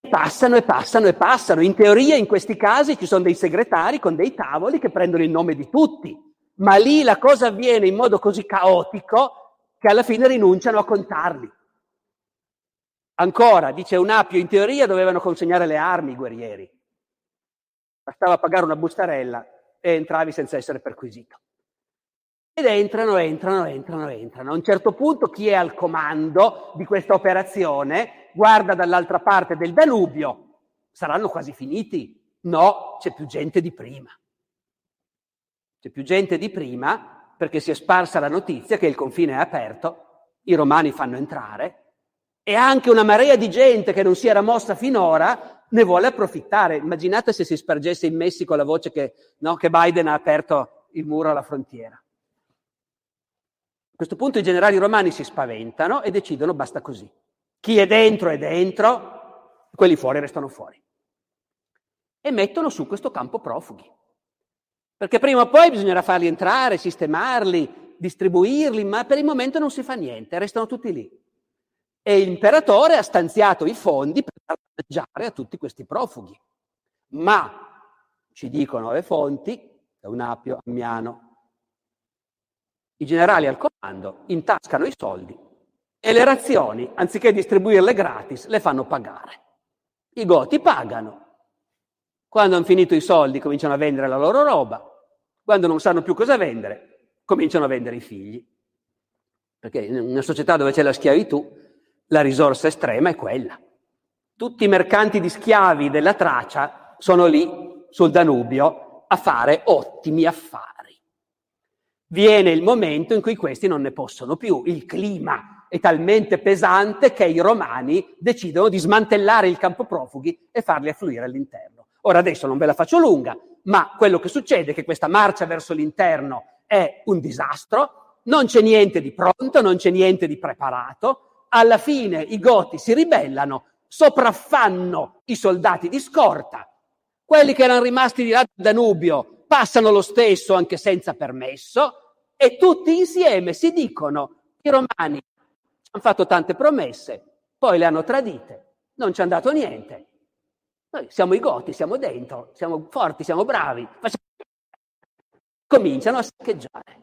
Passano e passano e passano. In teoria in questi casi ci sono dei segretari con dei tavoli che prendono il nome di tutti ma lì la cosa avviene in modo così caotico che alla fine rinunciano a contarli. Ancora, dice un Apio, in teoria dovevano consegnare le armi i guerrieri. Bastava pagare una bustarella e entravi senza essere perquisito. Ed entrano, entrano, entrano, entrano. A un certo punto chi è al comando di questa operazione guarda dall'altra parte del Danubio. Saranno quasi finiti? No, c'è più gente di prima. C'è più gente di prima perché si è sparsa la notizia che il confine è aperto, i romani fanno entrare e anche una marea di gente che non si era mossa finora ne vuole approfittare. Immaginate se si spargesse in Messico la voce che, no, che Biden ha aperto il muro alla frontiera. A questo punto i generali romani si spaventano e decidono basta così. Chi è dentro è dentro, quelli fuori restano fuori. E mettono su questo campo profughi. Perché prima o poi bisognerà farli entrare, sistemarli, distribuirli, ma per il momento non si fa niente, restano tutti lì. E l'imperatore ha stanziato i fondi per dar mangiare a tutti questi profughi. Ma, ci dicono le fonti, da un Apio, Ammiano, i generali al comando intascano i soldi e le razioni, anziché distribuirle gratis, le fanno pagare. I goti pagano. Quando hanno finito i soldi cominciano a vendere la loro roba, quando non sanno più cosa vendere, cominciano a vendere i figli. Perché in una società dove c'è la schiavitù, la risorsa estrema è quella. Tutti i mercanti di schiavi della Tracia sono lì sul Danubio a fare ottimi affari. viene il momento in cui questi non ne possono più. Il clima è talmente pesante che i romani decidono di smantellare il campo profughi e farli affluire all'interno. Ora adesso non ve la faccio lunga, ma quello che succede è che questa marcia verso l'interno è un disastro, non c'è niente di pronto, non c'è niente di preparato, alla fine i goti si ribellano, sopraffanno i soldati di scorta, quelli che erano rimasti di là del Danubio passano lo stesso anche senza permesso e tutti insieme si dicono i romani ci hanno fatto tante promesse, poi le hanno tradite, non ci hanno dato niente. Noi siamo i goti, siamo dentro, siamo forti, siamo bravi. Cominciano a saccheggiare.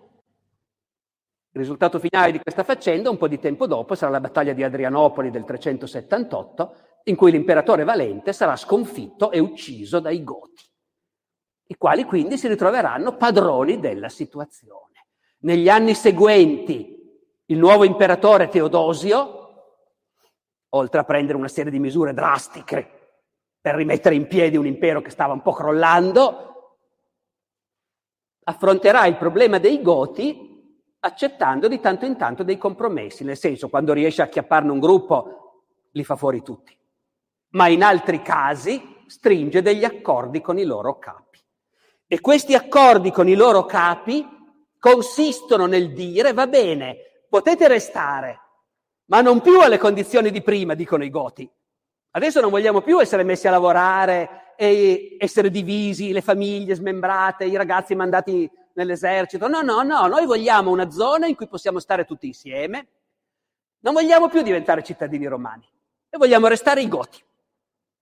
Il risultato finale di questa faccenda, un po' di tempo dopo, sarà la battaglia di Adrianopoli del 378, in cui l'imperatore Valente sarà sconfitto e ucciso dai Goti, i quali quindi si ritroveranno padroni della situazione. Negli anni seguenti, il nuovo imperatore Teodosio, oltre a prendere una serie di misure drastiche per rimettere in piedi un impero che stava un po' crollando, affronterà il problema dei Goti accettando di tanto in tanto dei compromessi, nel senso quando riesce a acchiapparne un gruppo li fa fuori tutti, ma in altri casi stringe degli accordi con i loro capi. E questi accordi con i loro capi consistono nel dire va bene, potete restare, ma non più alle condizioni di prima, dicono i Goti. Adesso non vogliamo più essere messi a lavorare e essere divisi, le famiglie smembrate, i ragazzi mandati nell'esercito. No, no, no, noi vogliamo una zona in cui possiamo stare tutti insieme. Non vogliamo più diventare cittadini romani e vogliamo restare i goti.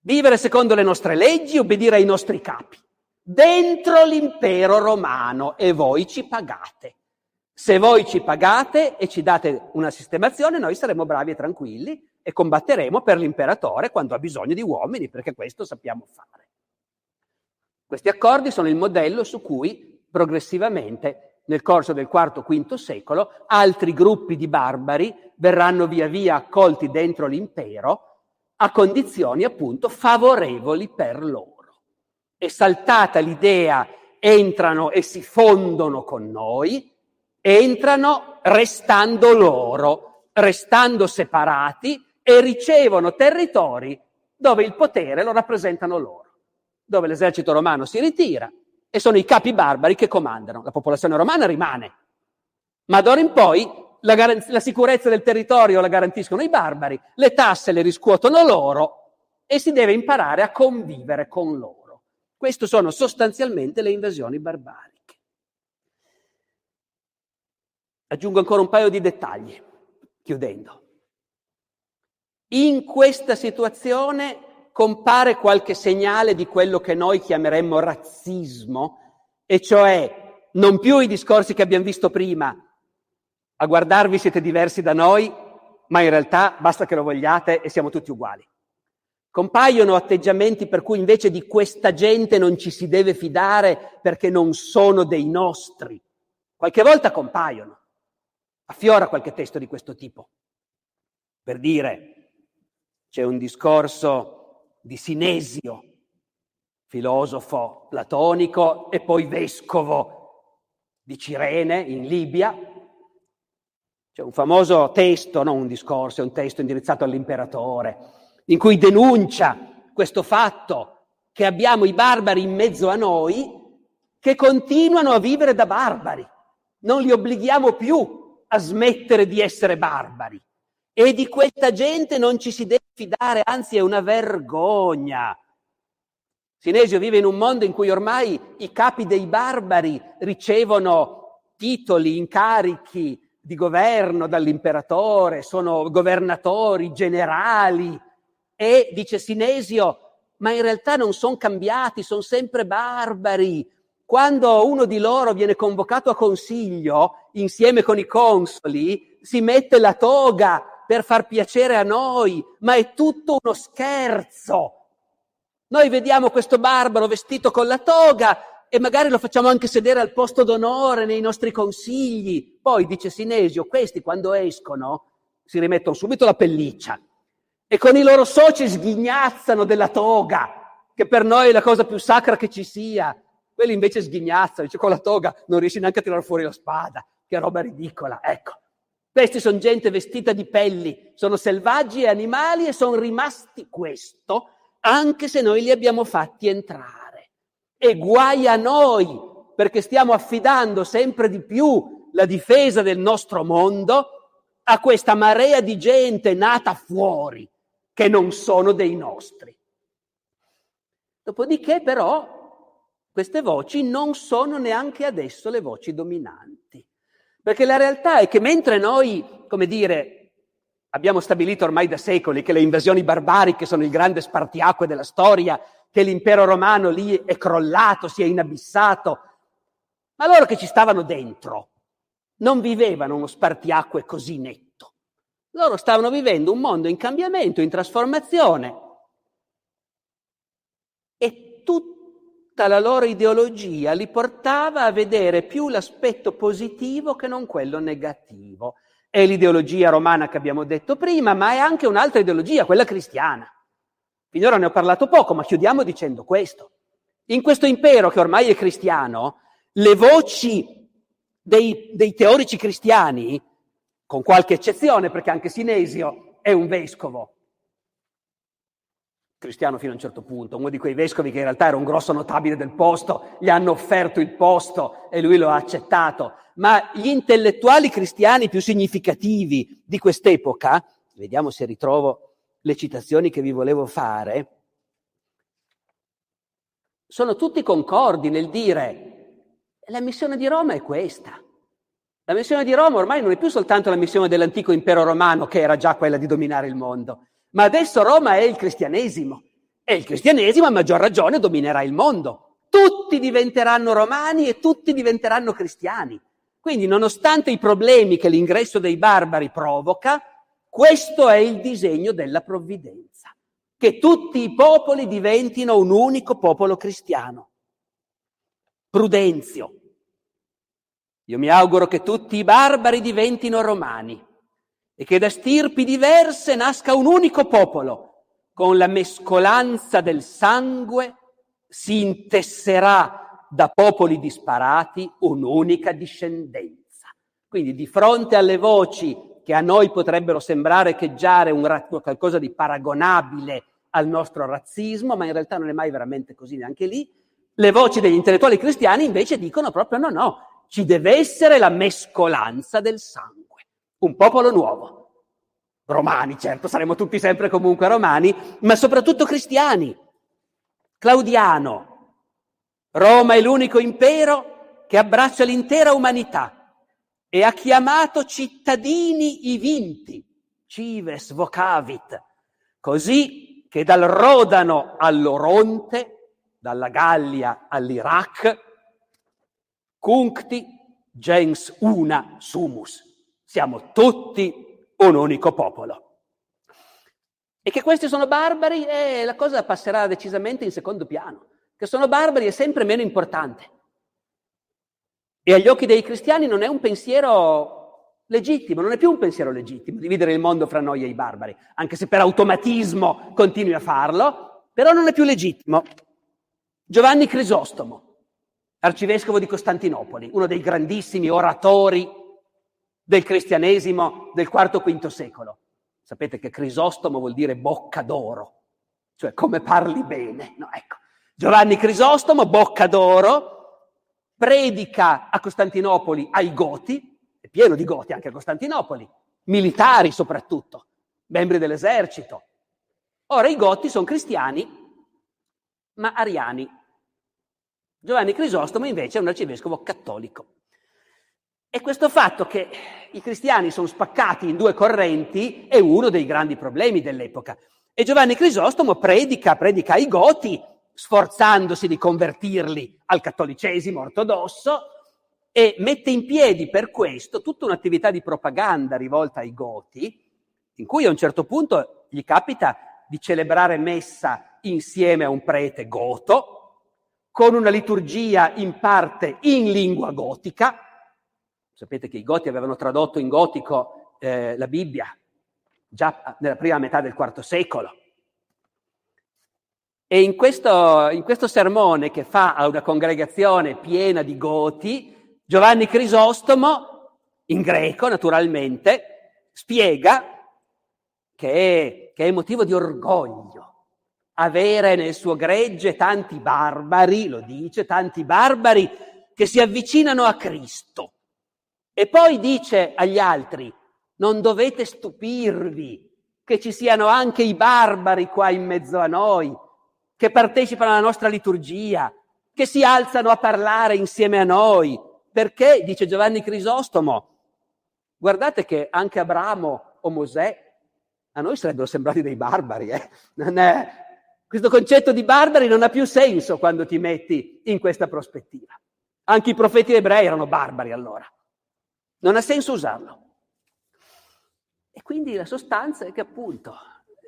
Vivere secondo le nostre leggi, obbedire ai nostri capi. Dentro l'impero romano e voi ci pagate. Se voi ci pagate e ci date una sistemazione, noi saremo bravi e tranquilli e combatteremo per l'imperatore quando ha bisogno di uomini, perché questo sappiamo fare. Questi accordi sono il modello su cui progressivamente nel corso del IV-V secolo altri gruppi di barbari verranno via via accolti dentro l'impero a condizioni appunto favorevoli per loro. È saltata l'idea entrano e si fondono con noi, entrano restando loro, restando separati e ricevono territori dove il potere lo rappresentano loro, dove l'esercito romano si ritira, e sono i capi barbari che comandano. La popolazione romana rimane, ma d'ora in poi la, gar- la sicurezza del territorio la garantiscono i barbari, le tasse le riscuotono loro e si deve imparare a convivere con loro. Queste sono sostanzialmente le invasioni barbariche. Aggiungo ancora un paio di dettagli, chiudendo. In questa situazione compare qualche segnale di quello che noi chiameremmo razzismo, e cioè non più i discorsi che abbiamo visto prima, a guardarvi siete diversi da noi, ma in realtà basta che lo vogliate e siamo tutti uguali. Compaiono atteggiamenti per cui invece di questa gente non ci si deve fidare perché non sono dei nostri. Qualche volta compaiono. Affiora qualche testo di questo tipo. Per dire, c'è un discorso di Sinesio, filosofo platonico e poi vescovo di Cirene in Libia. C'è un famoso testo, non un discorso, è un testo indirizzato all'imperatore, in cui denuncia questo fatto che abbiamo i barbari in mezzo a noi che continuano a vivere da barbari. Non li obblighiamo più a smettere di essere barbari. E di questa gente non ci si deve fidare, anzi è una vergogna. Sinesio vive in un mondo in cui ormai i capi dei barbari ricevono titoli, incarichi di governo dall'imperatore, sono governatori, generali e dice Sinesio, ma in realtà non sono cambiati, sono sempre barbari. Quando uno di loro viene convocato a consiglio insieme con i consoli, si mette la toga per far piacere a noi, ma è tutto uno scherzo. Noi vediamo questo barbaro vestito con la toga e magari lo facciamo anche sedere al posto d'onore nei nostri consigli. Poi, dice Sinesio, questi quando escono si rimettono subito la pelliccia e con i loro soci sghignazzano della toga, che per noi è la cosa più sacra che ci sia. Quelli invece sghignazzano, dice con la toga non riesci neanche a tirare fuori la spada, che roba ridicola, ecco. Questi sono gente vestita di pelli, sono selvaggi e animali e sono rimasti questo, anche se noi li abbiamo fatti entrare. E guai a noi, perché stiamo affidando sempre di più la difesa del nostro mondo a questa marea di gente nata fuori, che non sono dei nostri. Dopodiché però queste voci non sono neanche adesso le voci dominanti. Perché la realtà è che mentre noi, come dire, abbiamo stabilito ormai da secoli che le invasioni barbariche sono il grande spartiacque della storia, che l'impero romano lì è crollato, si è inabissato, ma loro che ci stavano dentro non vivevano uno spartiacque così netto. Loro stavano vivendo un mondo in cambiamento, in trasformazione. E tutto tutta la loro ideologia li portava a vedere più l'aspetto positivo che non quello negativo. È l'ideologia romana che abbiamo detto prima, ma è anche un'altra ideologia, quella cristiana. Finora ne ho parlato poco, ma chiudiamo dicendo questo. In questo impero che ormai è cristiano, le voci dei, dei teorici cristiani, con qualche eccezione, perché anche Sinesio è un vescovo, cristiano fino a un certo punto, uno di quei vescovi che in realtà era un grosso notabile del posto, gli hanno offerto il posto e lui lo ha accettato. Ma gli intellettuali cristiani più significativi di quest'epoca, vediamo se ritrovo le citazioni che vi volevo fare, sono tutti concordi nel dire la missione di Roma è questa. La missione di Roma ormai non è più soltanto la missione dell'antico impero romano, che era già quella di dominare il mondo, ma adesso Roma è il cristianesimo e il cristianesimo a maggior ragione dominerà il mondo. Tutti diventeranno romani e tutti diventeranno cristiani. Quindi, nonostante i problemi che l'ingresso dei barbari provoca, questo è il disegno della provvidenza, che tutti i popoli diventino un unico popolo cristiano. Prudenzio. Io mi auguro che tutti i barbari diventino romani e che da stirpi diverse nasca un unico popolo. Con la mescolanza del sangue si intesserà da popoli disparati un'unica discendenza. Quindi di fronte alle voci che a noi potrebbero sembrare echeggiare un, qualcosa di paragonabile al nostro razzismo, ma in realtà non è mai veramente così neanche lì, le voci degli intellettuali cristiani invece dicono proprio no, no, ci deve essere la mescolanza del sangue un popolo nuovo. Romani, certo, saremo tutti sempre comunque romani, ma soprattutto cristiani. Claudiano. Roma è l'unico impero che abbraccia l'intera umanità e ha chiamato cittadini i vinti, cives vocavit, così che dal Rodano all'Oronte, dalla Gallia all'Iraq, cuncti gens una sumus. Siamo tutti un unico popolo. E che questi sono barbari, eh, la cosa passerà decisamente in secondo piano. Che sono barbari è sempre meno importante. E agli occhi dei cristiani non è un pensiero legittimo, non è più un pensiero legittimo dividere il mondo fra noi e i barbari, anche se per automatismo continui a farlo, però non è più legittimo. Giovanni Crisostomo, arcivescovo di Costantinopoli, uno dei grandissimi oratori del cristianesimo del IV-V secolo. Sapete che Crisostomo vuol dire bocca d'oro, cioè come parli bene. No, ecco. Giovanni Crisostomo, bocca d'oro, predica a Costantinopoli ai Goti, è pieno di Goti anche a Costantinopoli, militari soprattutto, membri dell'esercito. Ora i Goti sono cristiani, ma ariani. Giovanni Crisostomo invece è un arcivescovo cattolico. E questo fatto che i cristiani sono spaccati in due correnti è uno dei grandi problemi dell'epoca. E Giovanni Crisostomo predica, predica ai Goti, sforzandosi di convertirli al cattolicesimo ortodosso, e mette in piedi per questo tutta un'attività di propaganda rivolta ai Goti, in cui a un certo punto gli capita di celebrare messa insieme a un prete goto, con una liturgia in parte in lingua gotica, Sapete che i Goti avevano tradotto in gotico eh, la Bibbia già nella prima metà del IV secolo. E in questo, in questo sermone che fa a una congregazione piena di goti, Giovanni Crisostomo, in greco naturalmente, spiega che che è motivo di orgoglio avere nel suo gregge tanti barbari, lo dice, tanti barbari che si avvicinano a Cristo. E poi dice agli altri, non dovete stupirvi che ci siano anche i barbari qua in mezzo a noi, che partecipano alla nostra liturgia, che si alzano a parlare insieme a noi. Perché, dice Giovanni Crisostomo, guardate che anche Abramo o Mosè a noi sarebbero sembrati dei barbari. Eh? È... Questo concetto di barbari non ha più senso quando ti metti in questa prospettiva. Anche i profeti ebrei erano barbari allora. Non ha senso usarlo. E quindi la sostanza è che appunto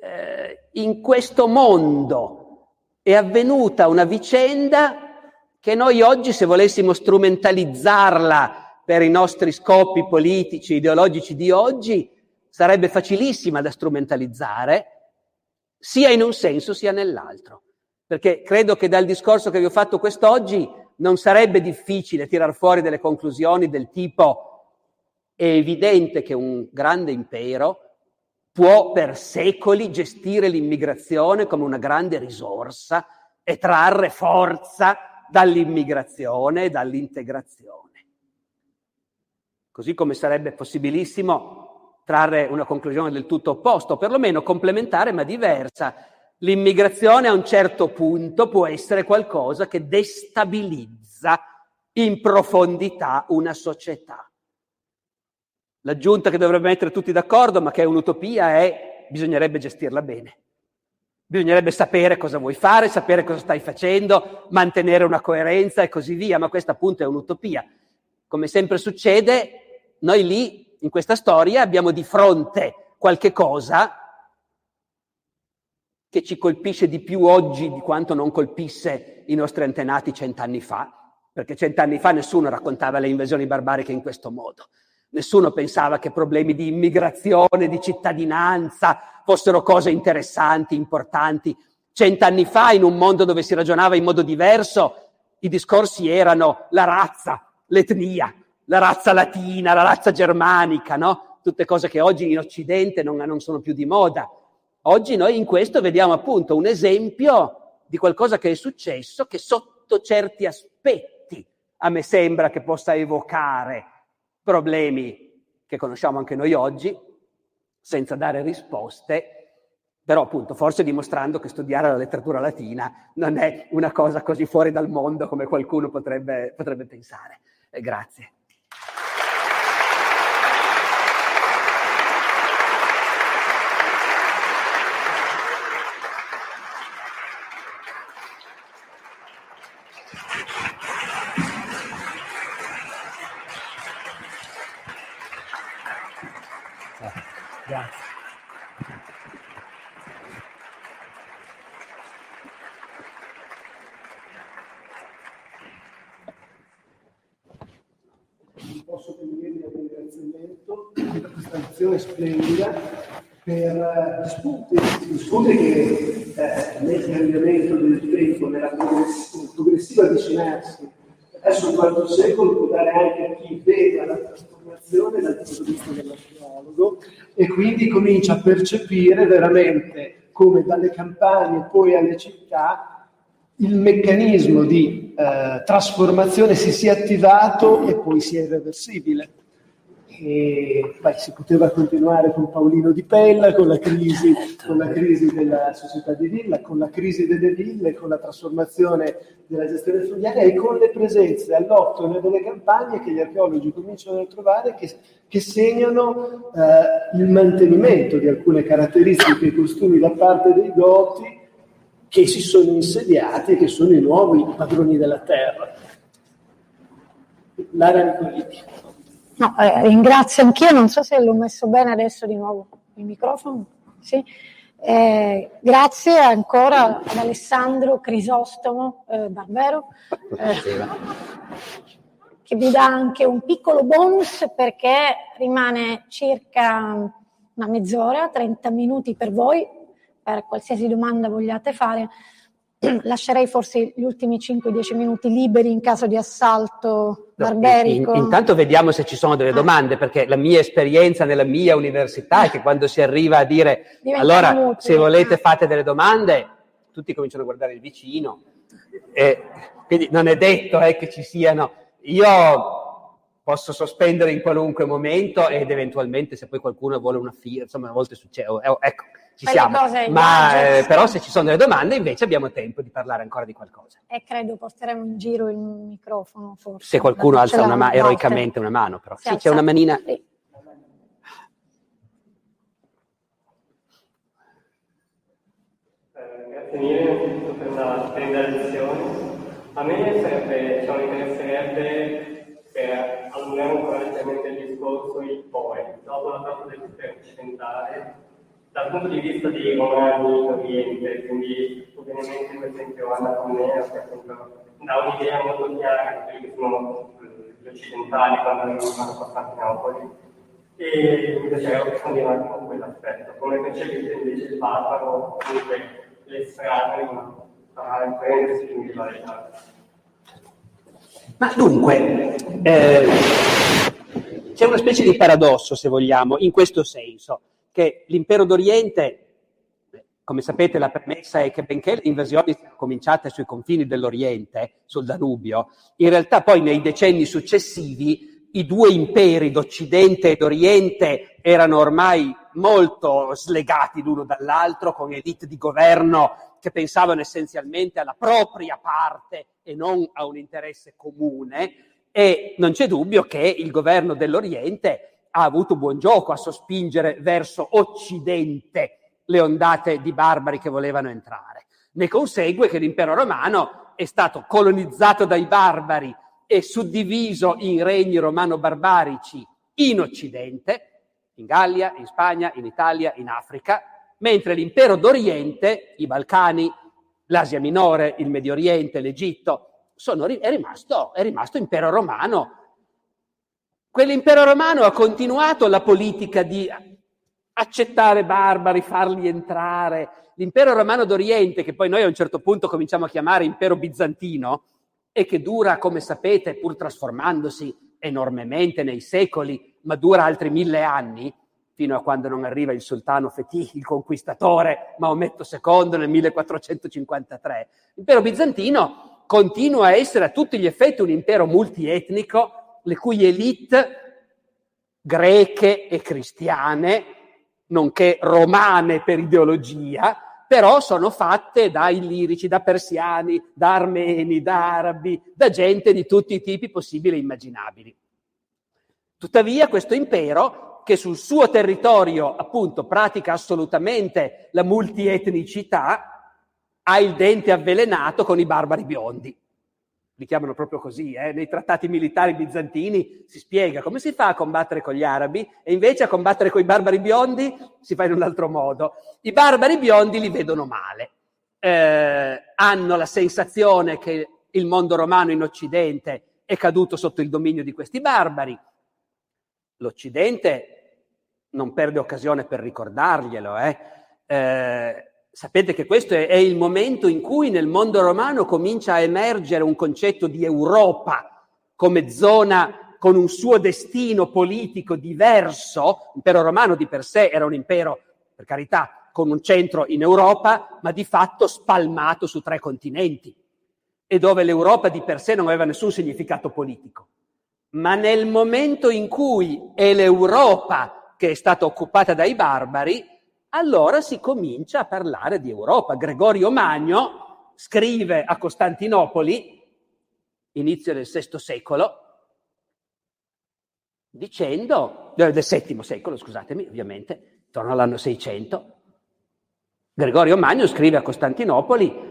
eh, in questo mondo è avvenuta una vicenda che noi oggi, se volessimo strumentalizzarla per i nostri scopi politici, ideologici di oggi, sarebbe facilissima da strumentalizzare, sia in un senso sia nell'altro. Perché credo che dal discorso che vi ho fatto quest'oggi non sarebbe difficile tirar fuori delle conclusioni del tipo è evidente che un grande impero può per secoli gestire l'immigrazione come una grande risorsa e trarre forza dall'immigrazione e dall'integrazione. Così come sarebbe possibilissimo trarre una conclusione del tutto opposta, o perlomeno complementare ma diversa. L'immigrazione a un certo punto può essere qualcosa che destabilizza in profondità una società. L'aggiunta che dovrebbe mettere tutti d'accordo, ma che è un'utopia, è bisognerebbe gestirla bene. Bisognerebbe sapere cosa vuoi fare, sapere cosa stai facendo, mantenere una coerenza e così via, ma questa appunto è un'utopia. Come sempre succede, noi lì, in questa storia, abbiamo di fronte qualche cosa che ci colpisce di più oggi di quanto non colpisse i nostri antenati cent'anni fa, perché cent'anni fa nessuno raccontava le invasioni barbariche in questo modo. Nessuno pensava che problemi di immigrazione, di cittadinanza fossero cose interessanti, importanti. Cent'anni fa, in un mondo dove si ragionava in modo diverso, i discorsi erano la razza, l'etnia, la razza latina, la razza germanica, no? Tutte cose che oggi in Occidente non, non sono più di moda. Oggi noi in questo vediamo appunto un esempio di qualcosa che è successo che sotto certi aspetti a me sembra che possa evocare problemi che conosciamo anche noi oggi, senza dare risposte, però appunto forse dimostrando che studiare la letteratura latina non è una cosa così fuori dal mondo come qualcuno potrebbe, potrebbe pensare. Eh, grazie.
splendida per gli spunti, gli spunti che eh, nel cambiamento del tempo, nella progressiva avvicinarsi verso il quarto dare anche chi vede la trasformazione dal punto di vista dell'archeologo e quindi comincia a percepire veramente come dalle campagne poi alle città il meccanismo di eh, trasformazione si sia attivato e poi sia irreversibile e beh, si poteva continuare con Paolino Di Pella, con la, crisi, con la crisi della società di villa, con la crisi delle ville, con la trasformazione della gestione fluviale e con le presenze all'octone delle campagne che gli archeologi cominciano a trovare che, che segnano eh, il mantenimento di alcune caratteristiche e costumi da parte dei Goti che si sono insediati e che sono i nuovi padroni della terra. Lara Nicolini.
No, eh, ringrazio anch'io, non so se l'ho messo bene adesso di nuovo il microfono. Sì. Eh, grazie ancora ad Alessandro Crisostomo eh, Barbero, eh, che vi dà anche un piccolo bonus perché rimane circa una mezz'ora, 30 minuti per voi, per qualsiasi domanda vogliate fare. lascerei forse gli ultimi 5-10 minuti liberi in caso di assalto barberico.
In, intanto vediamo se ci sono delle ah. domande, perché la mia esperienza nella mia università è che quando si arriva a dire Diventa allora inutile. se volete fate delle domande, tutti cominciano a guardare il vicino. E, quindi non è detto eh, che ci siano. Io posso sospendere in qualunque momento ed eventualmente se poi qualcuno vuole una fila, insomma a volte succede. Ecco, ci siamo. Ma eh, però se ci sono delle domande invece abbiamo tempo di parlare ancora di qualcosa.
E credo porteremo in giro il microfono forse.
Se qualcuno alza una ma- eroicamente una mano però. Si sì, c'è una manina. Sì.
Eh, grazie mille per una splendida lezione. A me sarebbe, diciamo, interesserebbe per allungare ancora leggermente il discorso il poi, dopo la parte del sistema occidentale, dal punto di vista dei romani in Oriente, quindi ovviamente per esempio Anna Comnena, che appunto dà un'idea molto chiara di quelli che sono gli occidentali quando arrivano a Costantinopoli. E mi piacerebbe approfondire attimo quell'aspetto, come percepite invece il barbaro, comunque l'estraneo, ma a prendersi l'individualità.
Ma dunque, eh, c'è una specie di paradosso, se vogliamo, in questo senso, che l'impero d'Oriente, come sapete la premessa è che benché le invasioni siano cominciate sui confini dell'Oriente, sul Danubio, in realtà poi nei decenni successivi i due imperi d'Occidente e d'Oriente erano ormai molto slegati l'uno dall'altro, con elite di governo che pensavano essenzialmente alla propria parte e non a un interesse comune. E non c'è dubbio che il governo dell'Oriente ha avuto buon gioco a sospingere verso Occidente le ondate di barbari che volevano entrare. Ne consegue che l'impero romano è stato colonizzato dai barbari e suddiviso in regni romano-barbarici in Occidente, in Gallia, in Spagna, in Italia, in Africa, mentre l'impero d'Oriente, i Balcani, l'Asia Minore, il Medio Oriente, l'Egitto, sono, è, rimasto, è rimasto impero romano. Quell'impero romano ha continuato la politica di accettare barbari, farli entrare. L'impero romano d'Oriente, che poi noi a un certo punto cominciamo a chiamare impero bizantino, e che dura, come sapete, pur trasformandosi enormemente nei secoli, ma dura altri mille anni, fino a quando non arriva il sultano Fetih, il conquistatore Maometto II nel 1453. L'impero bizantino continua a essere a tutti gli effetti un impero multietnico, le cui elite greche e cristiane, nonché romane per ideologia, però sono fatte da illirici, da persiani, da armeni, da arabi, da gente di tutti i tipi possibili e immaginabili. Tuttavia questo impero che sul suo territorio appunto pratica assolutamente la multietnicità, ha il dente avvelenato con i barbari biondi. Li chiamano proprio così, eh? nei trattati militari bizantini si spiega come si fa a combattere con gli arabi e invece a combattere con i barbari biondi si fa in un altro modo. I barbari biondi li vedono male, eh, hanno la sensazione che il mondo romano in Occidente è caduto sotto il dominio di questi barbari. L'Occidente non perde occasione per ricordarglielo. Eh. Eh, sapete che questo è, è, il momento in cui nel mondo romano comincia a emergere un concetto di Europa come zona con un suo destino politico diverso. L'impero romano di per sé era un impero, per carità, con un centro in Europa, ma di fatto spalmato su tre continenti e dove l'Europa di per sé non aveva nessun significato politico. Ma nel momento in cui è l'Europa che è stata occupata dai barbari, allora si comincia a parlare di Europa. Gregorio Magno scrive a Costantinopoli, inizio del VI secolo, dicendo, del VII secolo, scusatemi, ovviamente, intorno all'anno 600, Gregorio Magno scrive a Costantinopoli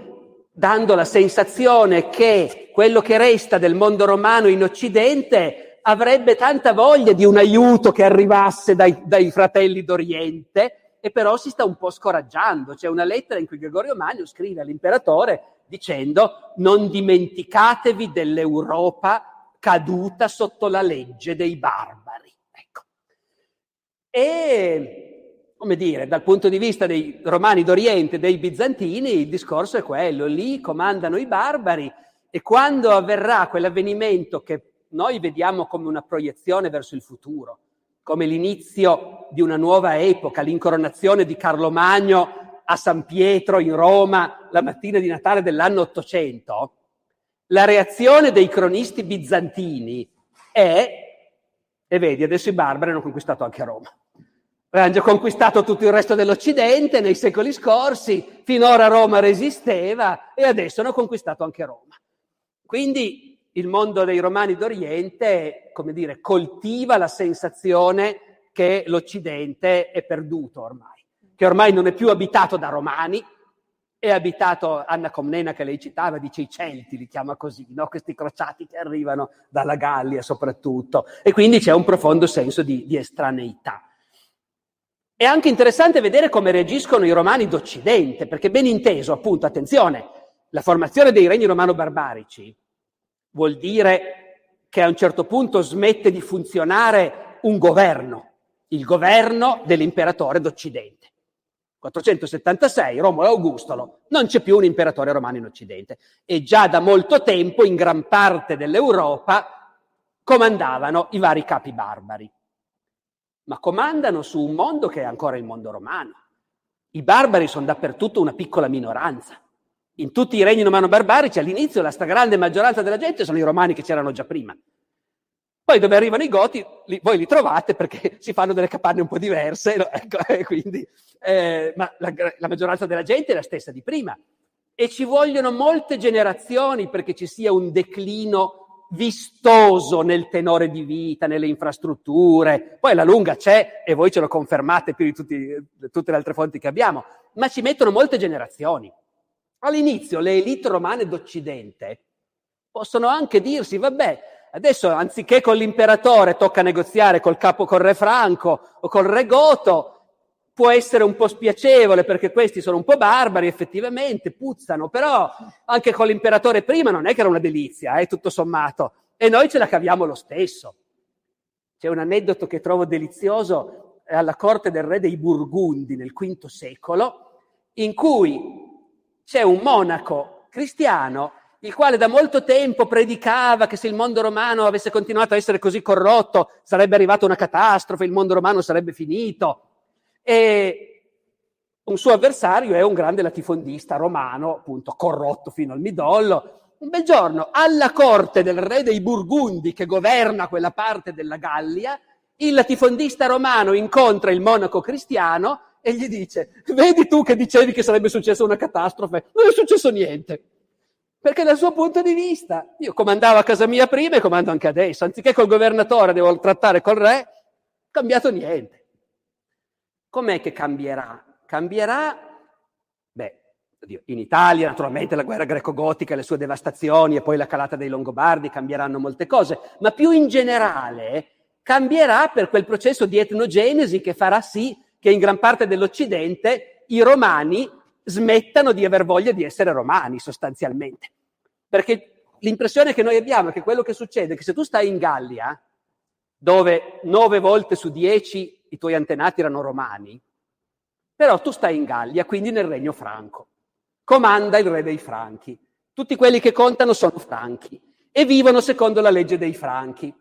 dando la sensazione che quello che resta del mondo romano in Occidente avrebbe tanta voglia di un aiuto che arrivasse dai, dai fratelli d'Oriente e però si sta un po' scoraggiando. C'è una lettera in cui Gregorio Magno scrive all'imperatore dicendo non dimenticatevi dell'Europa caduta sotto la legge dei barbari. Ecco. E come dire, dal punto di vista dei romani d'Oriente, dei bizantini, il discorso è quello, lì comandano i barbari e quando avverrà quell'avvenimento che noi vediamo come una proiezione verso il futuro, come l'inizio di una nuova epoca, l'incoronazione di Carlo Magno a San Pietro in Roma la mattina di Natale dell'anno 800, la reazione dei cronisti bizantini è, e vedi, adesso i barbari hanno conquistato anche Roma. Avevano già conquistato tutto il resto dell'Occidente nei secoli scorsi, finora Roma resisteva e adesso hanno conquistato anche Roma. Quindi il mondo dei romani d'Oriente, come dire, coltiva la sensazione che l'Occidente è perduto ormai, che ormai non è più abitato da romani, è abitato, Anna Comnena che lei citava, dice i Celti, li chiama così, no? questi crociati che arrivano dalla Gallia soprattutto, e quindi c'è un profondo senso di, di estraneità. È anche interessante vedere come reagiscono i romani d'Occidente, perché ben inteso, appunto, attenzione, la formazione dei regni romano-barbarici vuol dire che a un certo punto smette di funzionare un governo, il governo dell'imperatore d'Occidente. 476, Romolo Augustolo, non c'è più un imperatore romano in Occidente e già da molto tempo in gran parte dell'Europa comandavano i vari capi barbari ma comandano su un mondo che è ancora il mondo romano. I barbari sono dappertutto una piccola minoranza. In tutti i regni romano-barbarici all'inizio la stragrande maggioranza della gente sono i romani che c'erano già prima. Poi dove arrivano i goti, li, voi li trovate perché si fanno delle capanne un po' diverse, ecco, quindi, eh, ma la, la maggioranza della gente è la stessa di prima. E ci vogliono molte generazioni perché ci sia un declino vistoso nel tenore di vita, nelle infrastrutture. Poi la lunga c'è e voi ce lo confermate più di tutti, tutte le altre fonti che abbiamo, ma ci mettono molte generazioni. All'inizio le elite romane d'Occidente possono anche dirsi, vabbè, adesso anziché con l'imperatore tocca negoziare col capo, col re Franco o col re Goto, può essere un po' spiacevole perché questi sono un po' barbari, effettivamente, puzzano, però anche con l'imperatore prima non è che era una delizia, eh, tutto sommato, e noi ce la caviamo lo stesso. C'è un aneddoto che trovo delizioso alla corte del re dei Burgundi nel V secolo, in cui c'è un monaco cristiano il quale da molto tempo predicava che se il mondo romano avesse continuato a essere così corrotto sarebbe arrivata una catastrofe, il mondo romano sarebbe finito. E un suo avversario è un grande latifondista romano, appunto corrotto fino al midollo. Un bel giorno, alla corte del re dei Burgundi che governa quella parte della Gallia, il latifondista romano incontra il monaco cristiano e gli dice, vedi tu che dicevi che sarebbe successa una catastrofe, non è successo niente. Perché dal suo punto di vista, io comandavo a casa mia prima e comando anche adesso, anziché col governatore devo trattare col re, cambiato niente. Com'è che cambierà? Cambierà, beh, in Italia naturalmente la guerra greco-gotica, le sue devastazioni e poi la calata dei Longobardi cambieranno molte cose, ma più in generale cambierà per quel processo di etnogenesi che farà sì che in gran parte dell'Occidente i romani smettano di aver voglia di essere romani sostanzialmente. Perché l'impressione che noi abbiamo è che quello che succede è che se tu stai in Gallia, dove nove volte su dieci i tuoi antenati erano romani, però tu stai in Gallia, quindi nel regno franco. Comanda il re dei franchi. Tutti quelli che contano sono franchi e vivono secondo la legge dei franchi.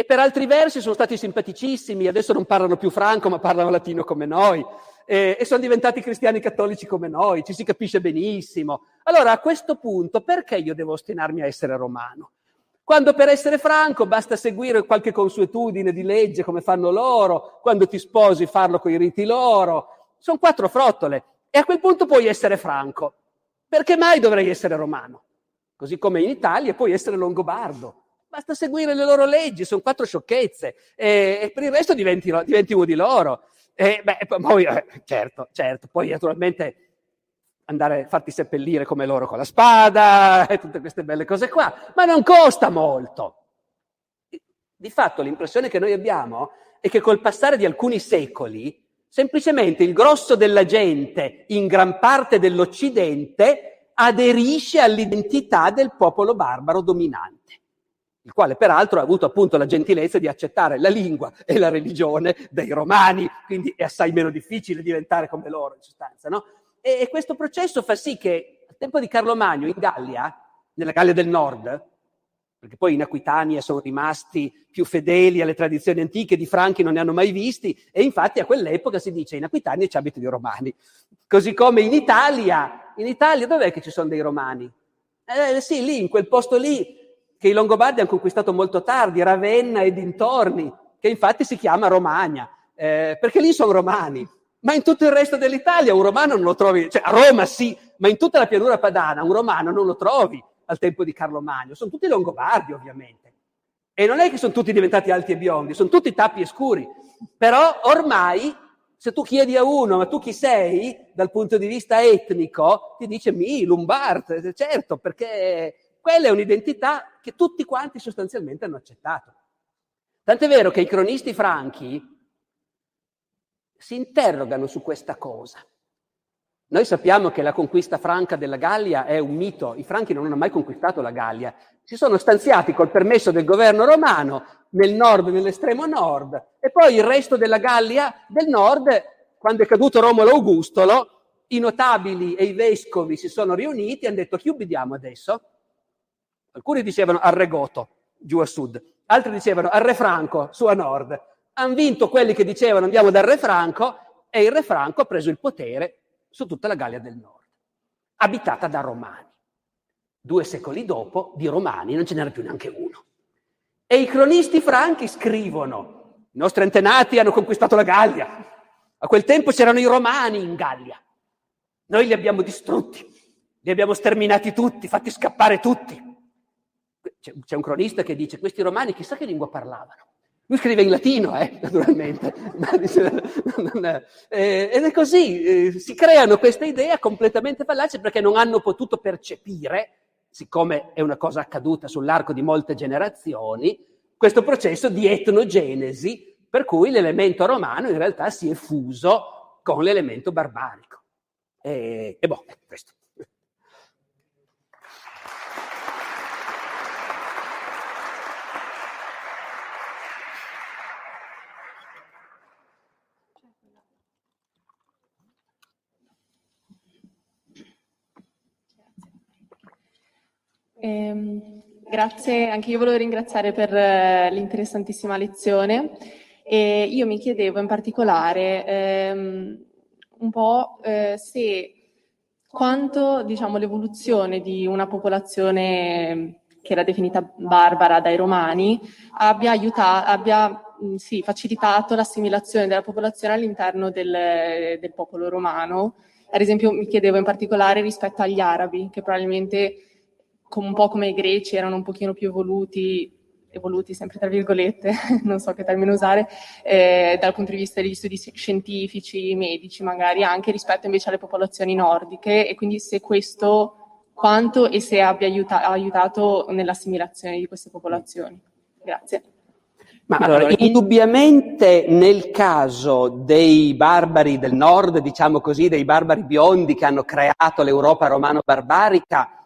E per altri versi sono stati simpaticissimi, adesso non parlano più franco ma parlano latino come noi e, e sono diventati cristiani cattolici come noi, ci si capisce benissimo. Allora a questo punto perché io devo ostinarmi a essere romano? Quando per essere franco basta seguire qualche consuetudine di legge come fanno loro, quando ti sposi farlo con i riti loro. Sono quattro frottole e a quel punto puoi essere franco. Perché mai dovrei essere romano? Così come in Italia puoi essere longobardo. Basta seguire le loro leggi, sono quattro sciocchezze e, e per il resto diventi, diventi uno di loro. E, beh, poi, eh, certo, certo, poi naturalmente andare a farti seppellire come loro con la spada e tutte queste belle cose qua, ma non costa molto. Di fatto l'impressione che noi abbiamo è che col passare di alcuni secoli, semplicemente il grosso della gente in gran parte dell'Occidente aderisce all'identità del popolo barbaro dominante. Il quale peraltro ha avuto appunto la gentilezza di accettare la lingua e la religione dei romani, quindi è assai meno difficile diventare come loro in sostanza. No? E, e questo processo fa sì che al tempo di Carlo Magno in Gallia, nella Gallia del Nord, perché poi in Aquitania sono rimasti più fedeli alle tradizioni antiche, di Franchi non ne hanno mai visti, e infatti a quell'epoca si dice in Aquitania ci abitano i romani. Così come in Italia, in Italia dov'è che ci sono dei romani? Eh, sì, lì, in quel posto lì, che i Longobardi hanno conquistato molto tardi, Ravenna e dintorni, che infatti si chiama Romagna, eh, perché lì sono romani. Ma in tutto il resto dell'Italia un romano non lo trovi, cioè a Roma sì, ma in tutta la pianura padana un romano non lo trovi al tempo di Carlo Magno. Sono tutti longobardi, ovviamente. E non è che sono tutti diventati alti e biondi, sono tutti tappi e scuri. Però ormai, se tu chiedi a uno, ma tu chi sei dal punto di vista etnico, ti dice mi, Lombard, certo, perché quella è un'identità che tutti quanti sostanzialmente hanno accettato. Tant'è vero che i cronisti franchi si interrogano su questa cosa. Noi sappiamo che la conquista franca della Gallia è un mito, i franchi non hanno mai conquistato la Gallia, si sono stanziati col permesso del governo romano nel nord, nell'estremo nord, e poi il resto della Gallia del nord, quando è caduto Romolo Augustolo, i notabili e i vescovi si sono riuniti e hanno detto chi ubbidiamo adesso? Alcuni dicevano al Re Goto, giù a sud, altri dicevano al Re Franco, su a nord. Hanno vinto quelli che dicevano andiamo dal Re Franco e il Re Franco ha preso il potere su tutta la Gallia del Nord, abitata da romani. Due secoli dopo, di romani non ce n'era più neanche uno. E i cronisti franchi scrivono, i nostri antenati hanno conquistato la Gallia, a quel tempo c'erano i romani in Gallia, noi li abbiamo distrutti, li abbiamo sterminati tutti, fatti scappare tutti. C'è, c'è un cronista che dice, questi romani chissà che lingua parlavano. Lui scrive in latino, eh, naturalmente. Eh, ed è così, eh, si creano queste idee completamente fallaci perché non hanno potuto percepire, siccome è una cosa accaduta sull'arco di molte generazioni, questo processo di etnogenesi per cui l'elemento romano in realtà si è fuso con l'elemento barbarico. E, e boh, questo.
Eh, grazie, anche io volevo ringraziare per eh, l'interessantissima lezione e io mi chiedevo in particolare ehm, un po' eh, se quanto diciamo, l'evoluzione di una popolazione che era definita barbara dai romani abbia, aiutato, abbia mh, sì, facilitato l'assimilazione della popolazione all'interno del, del popolo romano. Ad esempio mi chiedevo in particolare rispetto agli arabi, che probabilmente un po' come i greci erano un pochino più evoluti, evoluti sempre tra virgolette, non so che termine usare, eh, dal punto di vista degli studi scientifici, medici magari, anche rispetto invece alle popolazioni nordiche e quindi se questo quanto e se abbia aiuta- aiutato nell'assimilazione di queste popolazioni. Grazie.
Ma allora, indubbiamente nel caso dei barbari del nord, diciamo così, dei barbari biondi che hanno creato l'Europa romano-barbarica,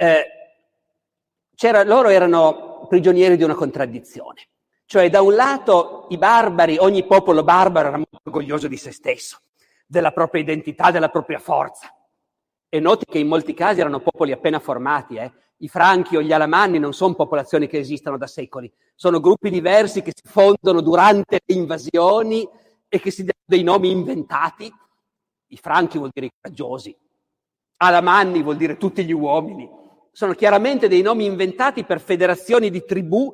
eh, loro erano prigionieri di una contraddizione. Cioè, da un lato, i barbari, ogni popolo barbaro era molto orgoglioso di se stesso, della propria identità, della propria forza. E noti che in molti casi erano popoli appena formati. Eh. I franchi o gli alamanni non sono popolazioni che esistono da secoli, sono gruppi diversi che si fondono durante le invasioni e che si danno dei nomi inventati. I franchi vuol dire i coraggiosi, alamanni vuol dire tutti gli uomini, sono chiaramente dei nomi inventati per federazioni di tribù,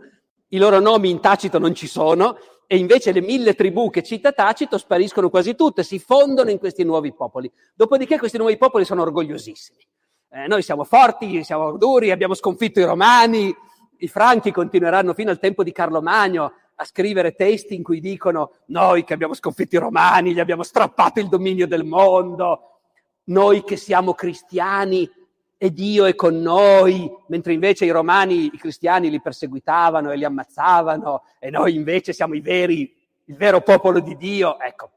i loro nomi in Tacito non ci sono, e invece le mille tribù che cita Tacito spariscono quasi tutte, si fondono in questi nuovi popoli. Dopodiché questi nuovi popoli sono orgogliosissimi. Eh, noi siamo forti, siamo duri, abbiamo sconfitto i romani, i franchi continueranno fino al tempo di Carlo Magno a scrivere testi in cui dicono noi che abbiamo sconfitto i romani, gli abbiamo strappato il dominio del mondo, noi che siamo cristiani e Dio è con noi, mentre invece i romani, i cristiani li perseguitavano e li ammazzavano e noi invece siamo i veri, il vero popolo di Dio. Ecco.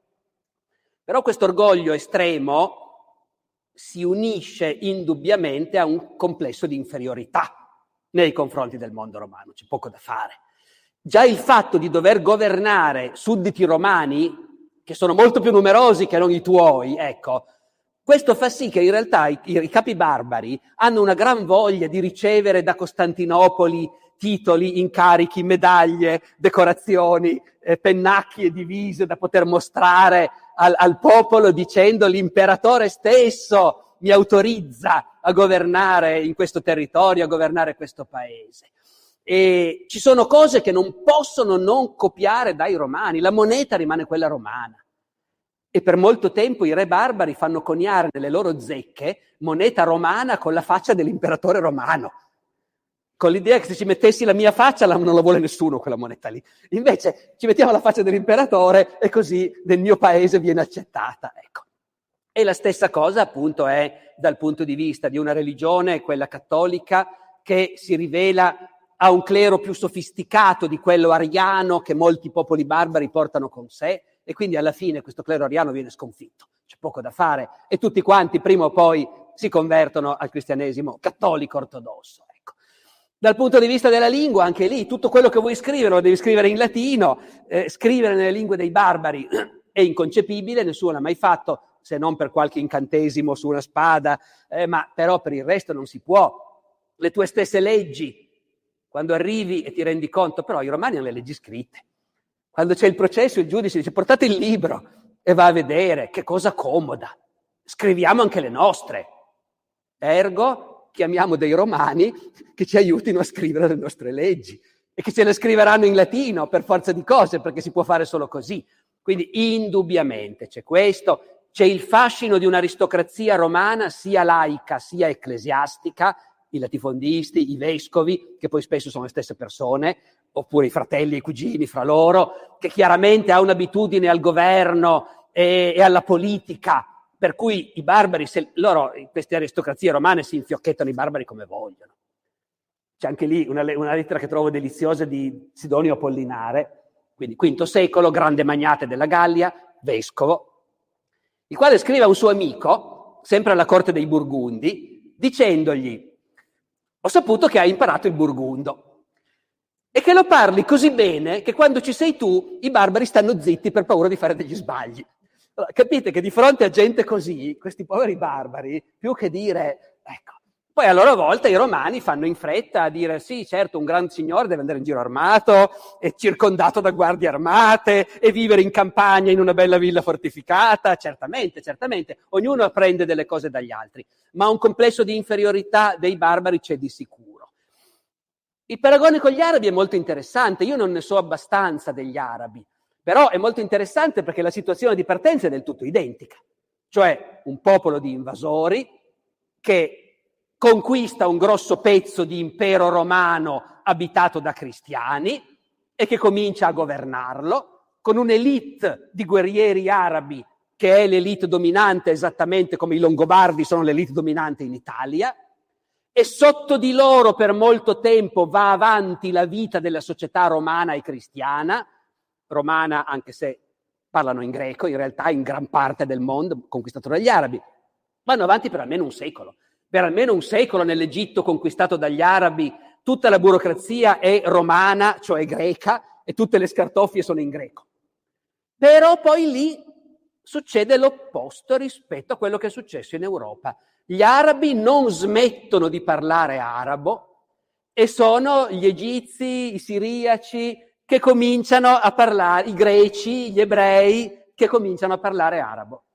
Però questo orgoglio estremo si unisce indubbiamente a un complesso di inferiorità. nei confronti del mondo romano, c'è poco da fare. Già il fatto di dover governare sudditi romani, che sono molto più numerosi che non i tuoi, ecco, questo fa sì che in realtà i, i capi barbari hanno una gran voglia di ricevere da Costantinopoli titoli, incarichi, medaglie, decorazioni, eh, pennacchi e divise da poter mostrare al, al popolo dicendo l'imperatore stesso mi autorizza a governare in questo territorio, a governare questo paese. E ci sono cose che non possono non copiare dai romani, la moneta rimane quella romana. E per molto tempo i re barbari fanno coniare nelle loro zecche moneta romana con la faccia dell'imperatore romano. Con l'idea che se ci mettessi la mia faccia non la vuole nessuno quella moneta lì. Invece ci mettiamo la faccia dell'imperatore e così nel mio paese viene accettata. Ecco. E la stessa cosa appunto è dal punto di vista di una religione, quella cattolica, che si rivela a un clero più sofisticato di quello ariano che molti popoli barbari portano con sé, e quindi alla fine questo clero ariano viene sconfitto. C'è poco da fare e tutti quanti prima o poi si convertono al cristianesimo cattolico ortodosso. Ecco. Dal punto di vista della lingua, anche lì, tutto quello che vuoi scrivere lo devi scrivere in latino, eh, scrivere nelle lingue dei barbari è inconcepibile, nessuno l'ha mai fatto, se non per qualche incantesimo su una spada, eh, ma però per il resto non si può. Le tue stesse leggi, quando arrivi e ti rendi conto, però i romani hanno le leggi scritte. Quando c'è il processo, il giudice dice portate il libro e va a vedere che cosa comoda. Scriviamo anche le nostre. Ergo, chiamiamo dei romani che ci aiutino a scrivere le nostre leggi e che ce le scriveranno in latino per forza di cose, perché si può fare solo così. Quindi indubbiamente c'è questo, c'è il fascino di un'aristocrazia romana sia laica sia ecclesiastica, i latifondisti, i vescovi, che poi spesso sono le stesse persone, oppure i fratelli e i cugini fra loro, che chiaramente ha un'abitudine al governo e, e alla politica, per cui i barbari, se, loro, queste aristocrazie romane si infiocchettano i barbari come vogliono. C'è anche lì una, una lettera che trovo deliziosa di Sidonio Apollinare, quindi V secolo, grande magnate della Gallia, vescovo, il quale scrive a un suo amico, sempre alla corte dei Burgundi, dicendogli, ho saputo che hai imparato il burgundo e che lo parli così bene che quando ci sei tu i barbari stanno zitti per paura di fare degli sbagli. Allora, capite che di fronte a gente così, questi poveri barbari, più che dire, ecco, poi a loro volta i romani fanno in fretta a dire sì, certo, un gran signore deve andare in giro armato, e circondato da guardie armate e vivere in campagna in una bella villa fortificata, certamente, certamente, ognuno apprende delle cose dagli altri, ma un complesso di inferiorità dei barbari c'è di sicuro. Il paragone con gli arabi è molto interessante, io non ne so abbastanza degli arabi, però è molto interessante perché la situazione di partenza è del tutto identica, cioè un popolo di invasori che conquista un grosso pezzo di impero romano abitato da cristiani e che comincia a governarlo con un'elite di guerrieri arabi che è l'elite dominante esattamente come i Longobardi sono l'elite dominante in Italia, e sotto di loro per molto tempo va avanti la vita della società romana e cristiana, romana anche se parlano in greco, in realtà in gran parte del mondo conquistato dagli arabi, vanno avanti per almeno un secolo. Per almeno un secolo nell'Egitto conquistato dagli arabi tutta la burocrazia è romana, cioè greca, e tutte le scartoffie sono in greco. Però poi lì succede l'opposto rispetto a quello che è successo in Europa. Gli arabi non smettono di parlare arabo e sono gli egizi, i siriaci che cominciano a parlare, i greci, gli ebrei che cominciano a parlare arabo.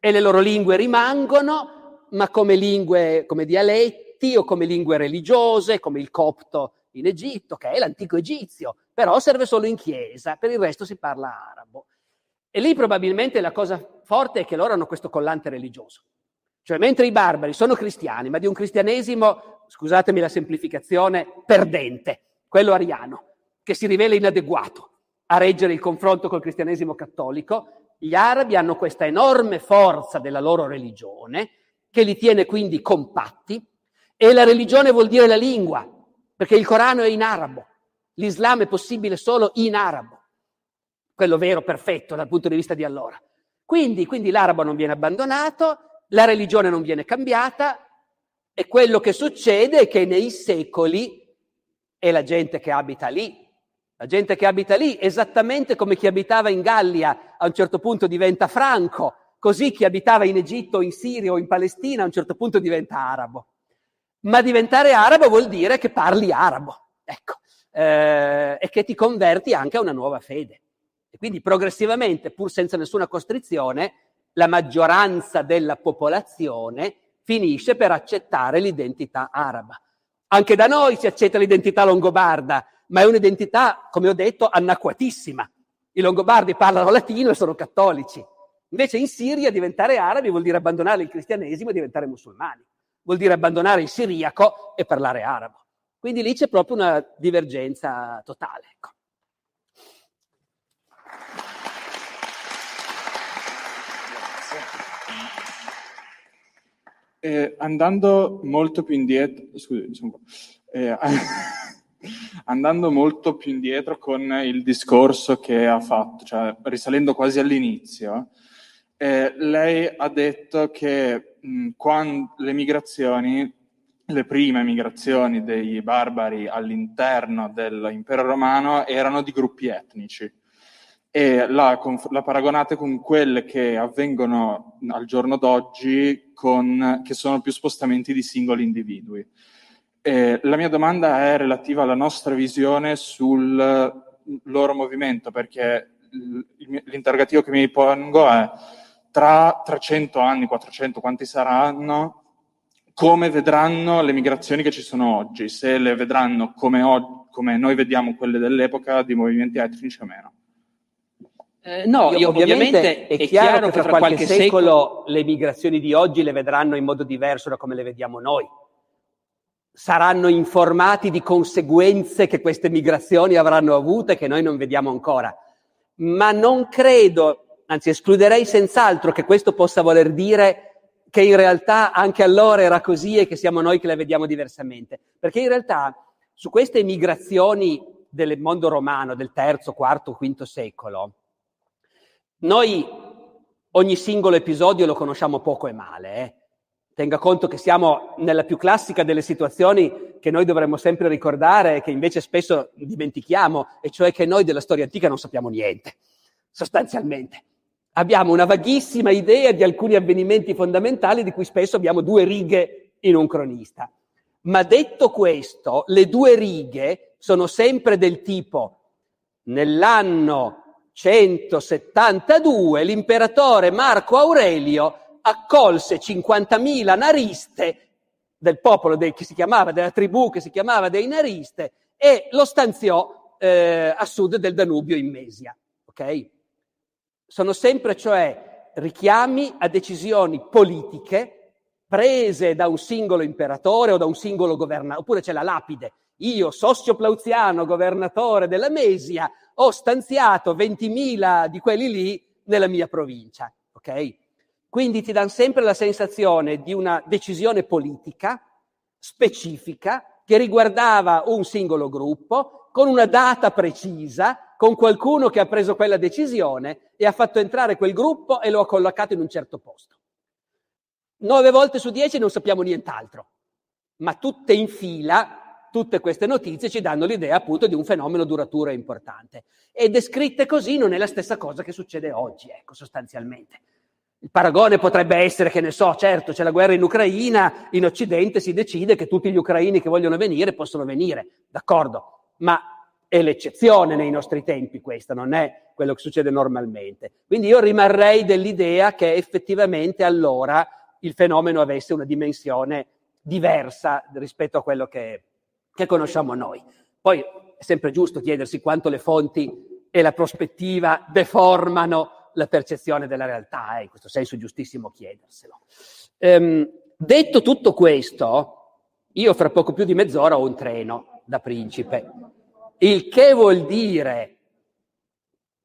E le loro lingue rimangono, ma come lingue, come dialetti o come lingue religiose, come il copto in Egitto, che è l'antico egizio, però serve solo in chiesa, per il resto si parla arabo. E lì probabilmente la cosa forte è che loro hanno questo collante religioso. Cioè, mentre i barbari sono cristiani, ma di un cristianesimo, scusatemi la semplificazione, perdente, quello ariano, che si rivela inadeguato a reggere il confronto col cristianesimo cattolico, gli arabi hanno questa enorme forza della loro religione, che li tiene quindi compatti, e la religione vuol dire la lingua, perché il Corano è in arabo, l'Islam è possibile solo in arabo, quello vero, perfetto dal punto di vista di allora. Quindi, quindi l'arabo non viene abbandonato, la religione non viene cambiata e quello che succede è che nei secoli è la gente che abita lì. La gente che abita lì, esattamente come chi abitava in Gallia a un certo punto diventa franco, così chi abitava in Egitto, in Siria o in Palestina a un certo punto diventa arabo. Ma diventare arabo vuol dire che parli arabo, ecco, eh, e che ti converti anche a una nuova fede. Quindi progressivamente, pur senza nessuna costrizione, la maggioranza della popolazione finisce per accettare l'identità araba. Anche da noi si accetta l'identità longobarda, ma è un'identità, come ho detto, anacquatissima. I longobardi parlano latino e sono cattolici. Invece in Siria diventare arabi vuol dire abbandonare il cristianesimo e diventare musulmani. Vuol dire abbandonare il siriaco e parlare arabo. Quindi lì c'è proprio una divergenza totale. Ecco.
Eh, andando molto più indietro, scusi, diciamo, eh, andando molto più indietro con il discorso che ha fatto, cioè risalendo quasi all'inizio, eh, lei ha detto che mh, quando le migrazioni, le prime migrazioni dei barbari all'interno dell'impero romano erano di gruppi etnici e la, la, paragonate con quelle che avvengono al giorno d'oggi, con, che sono più spostamenti di singoli individui. E la mia domanda è relativa alla nostra visione sul loro movimento, perché l'interrogativo che mi pongo è tra 300 anni, 400, quanti saranno, come vedranno le migrazioni che ci sono oggi, se le vedranno come, o- come noi vediamo quelle dell'epoca di movimenti etnici o meno.
Eh, no, io, ovviamente, è, chiaro, che tra qualche secolo le migrazioni di oggi le vedranno in modo diverso da come le vediamo noi. Saranno informati di conseguenze che queste migrazioni avranno avuto e che noi non vediamo ancora. Ma non credo, anzi escluderei senz'altro che questo possa voler dire che in realtà anche allora era così e che siamo noi che le vediamo diversamente. Perché in realtà su queste migrazioni del mondo romano del terzo, quarto, quinto secolo, noi ogni singolo episodio lo conosciamo poco e male. Eh? Tenga conto che siamo nella più classica delle situazioni che noi dovremmo sempre ricordare e che invece spesso dimentichiamo, e cioè che noi della storia antica non sappiamo niente, sostanzialmente. Abbiamo una vaghissima idea di alcuni avvenimenti fondamentali di cui spesso abbiamo due righe in un cronista. Ma detto questo, le due righe sono sempre del tipo nell'anno 172 l'imperatore Marco Aurelio accolse 50.000 nariste del popolo dei, che si chiamava, della tribù che si chiamava dei nariste e lo stanziò eh, a sud del Danubio in Mesia. Okay? Sono sempre cioè richiami a decisioni politiche prese da un singolo imperatore o da un singolo governatore, oppure c'è la lapide. Io, Sossio Plauziano, governatore della Mesia, ho stanziato 20.000 di quelli lì nella mia provincia, ok? Quindi ti danno sempre la sensazione di una decisione politica specifica che riguardava un singolo gruppo, con una data precisa, con qualcuno che ha preso quella decisione e ha fatto entrare quel gruppo e lo ha collocato in un certo posto. Nove volte su dieci non sappiamo nient'altro, ma tutte in fila tutte queste notizie ci danno l'idea appunto di un fenomeno duraturo e importante. E descritte così non è la stessa cosa che succede oggi, ecco, sostanzialmente. Il paragone potrebbe essere che ne so, certo, c'è la guerra in Ucraina, in Occidente si decide che tutti gli ucraini che vogliono venire possono venire, d'accordo, ma è l'eccezione nei nostri tempi questa, non è quello che succede normalmente. Quindi io rimarrei dell'idea che effettivamente allora il fenomeno avesse una dimensione diversa rispetto a quello che è che conosciamo noi. Poi è sempre giusto chiedersi quanto le fonti e la prospettiva deformano la percezione della realtà, eh? in questo senso è giustissimo chiederselo. Ehm, detto tutto questo, io fra poco più di mezz'ora ho un treno da Principe, il che vuol dire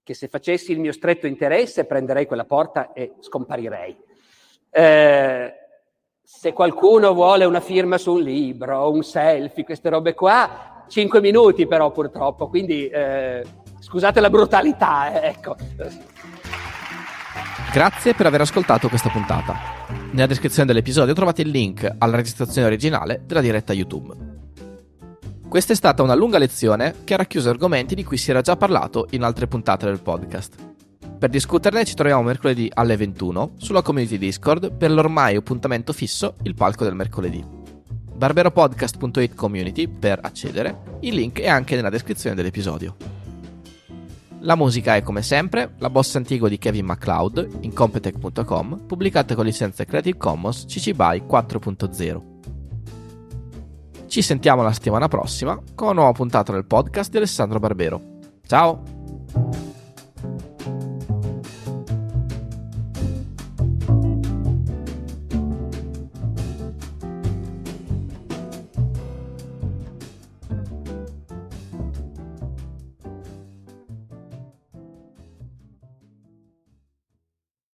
che se facessi il mio stretto interesse prenderei quella porta e scomparirei. Eh, se qualcuno vuole una firma su un libro, un selfie, queste robe qua, cinque minuti però purtroppo, quindi eh, scusate la brutalità, eh, ecco.
Grazie per aver ascoltato questa puntata. Nella descrizione dell'episodio trovate il link alla registrazione originale della diretta YouTube. Questa è stata una lunga lezione che ha racchiuso argomenti di cui si era già parlato in altre puntate del podcast. Per discuterne ci troviamo mercoledì alle 21 sulla community Discord per l'ormai appuntamento fisso Il Palco del Mercoledì. barberopodcast.it community per accedere, il link è anche nella descrizione dell'episodio. La musica è come sempre la bossa antigua di Kevin MacLeod in Competech.com, pubblicata con licenza Creative Commons CC BY 4.0. Ci sentiamo la settimana prossima con una nuova puntata del podcast di Alessandro Barbero. Ciao!